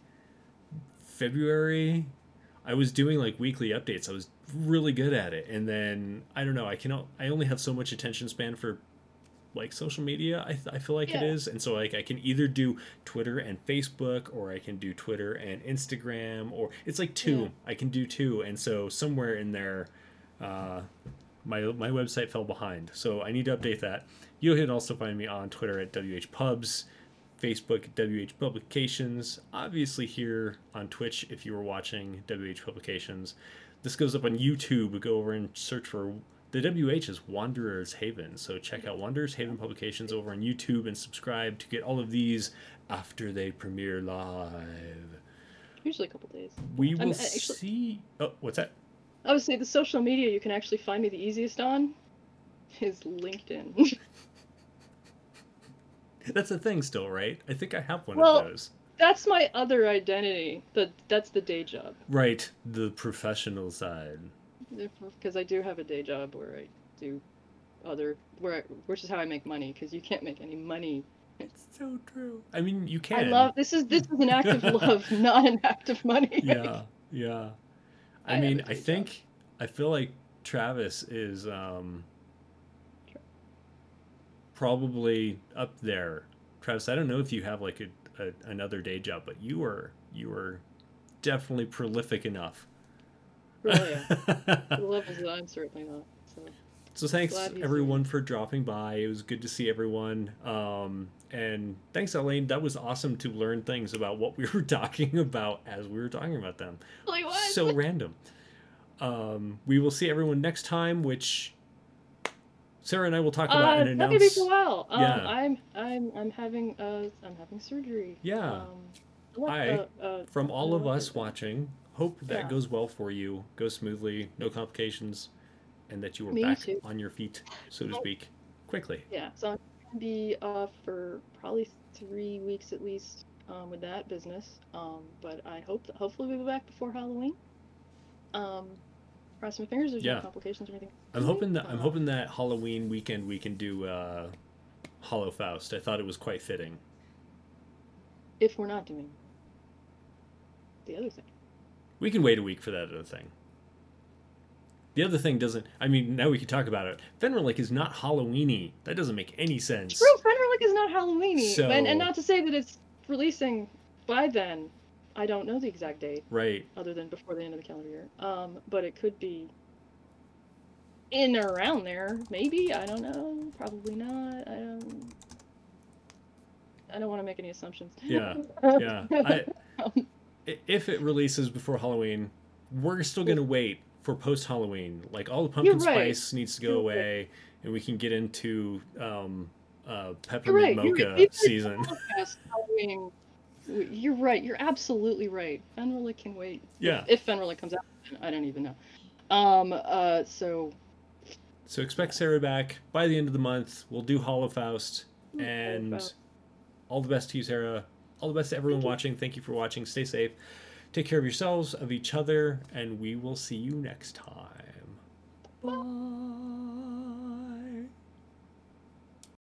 February. I was doing like weekly updates. I was really good at it, and then I don't know. I can I only have so much attention span for like social media. I, th- I feel like it Yeah. is, and so like I can either do Twitter and Facebook, or I can do Twitter and Instagram, or it's like two. Yeah. I can do two, and so somewhere in there, uh, my my website fell behind. So I need to update that. You can also find me on Twitter at WHPubs, Facebook WH Publications, obviously here on Twitch if you were watching WH Publications. This goes up on YouTube. Go over and search for the WH is Wanderer's Haven. So check out Wanderer's Haven Publications over on YouTube and subscribe to get all of these after they premiere live. usually a couple days We I'm will actually- see. Oh, what's that? I would say the social media you can actually find me the easiest on is LinkedIn. [LAUGHS] That's a thing still, right? I think I have one Well- of those. that's my other identity. The that's the day job. Right, the professional side. Because I do have a day job where I do other where I, which is how I make money. Because you can't make any money. It's so true. I mean, you can. I love this is this is an act of [LAUGHS] love, not an act of money. Yeah, yeah. I, I mean, I think I feel like Travis is um probably up there. Travis, I don't know if you have like a, a another day job, but you are you are definitely prolific enough. Really, yeah. the levels that I'm certainly not. So So thanks everyone for dropping by. It was good to see everyone. Um, and thanks, Elaine. That was awesome to learn things about what we [LAUGHS] were talking about as we were talking about them. really was. So random. Um, we will see everyone next time, which Sarah and I will talk about uh, and not gonna be announce. for a while. Um, Yeah. I'm I'm I'm having uh I'm having surgery. Yeah. Um, I- uh, uh, From all of us watching, hope that Yeah. goes well for you, goes smoothly, no complications, and that you are Me back too. on your feet, so to speak, quickly. Yeah, so I'm gonna be off for probably three weeks at least um, with that business. Um, but I hope that hopefully we'll be back before Halloween. Um, Cross my fingers. There's Yeah. no complications or anything. I'm hoping that I'm Uh, hoping that Halloween weekend we can do uh, Hollowfaust. I thought it was quite fitting. If we're not doing the other thing. We can wait a week for that other thing. The other thing doesn't. I mean, now we can talk about it. Fenrilik is not Halloweeny. That doesn't make any sense. True, Fenrir is not Halloweeny. So- And, and not to say that it's releasing by then. I don't know the exact date, Right. other than before the end of the calendar year. Um, but it could be in or around there. Maybe. I don't know. Probably not. I don't. I don't want to make any assumptions. Yeah, Yeah. I, [LAUGHS] Um, if it releases before Halloween, we're still gonna wait for post Halloween. Like all the pumpkin right. spice needs to go You're right. away, and we can get into um, uh, peppermint right. Mocha right. Season. Halloween. You're right. You're absolutely right. Fenrir can wait. Yeah. If Fenrir comes out, I don't even know. Um. Uh. So. So expect Sarah back by the end of the month. We'll do Hollowfaust, and Faust. all the best to you, Sarah. All the best to everyone Thank you. watching. Thank you for watching. Stay safe. Take care of yourselves, of each other, and we will see you next time. Bye.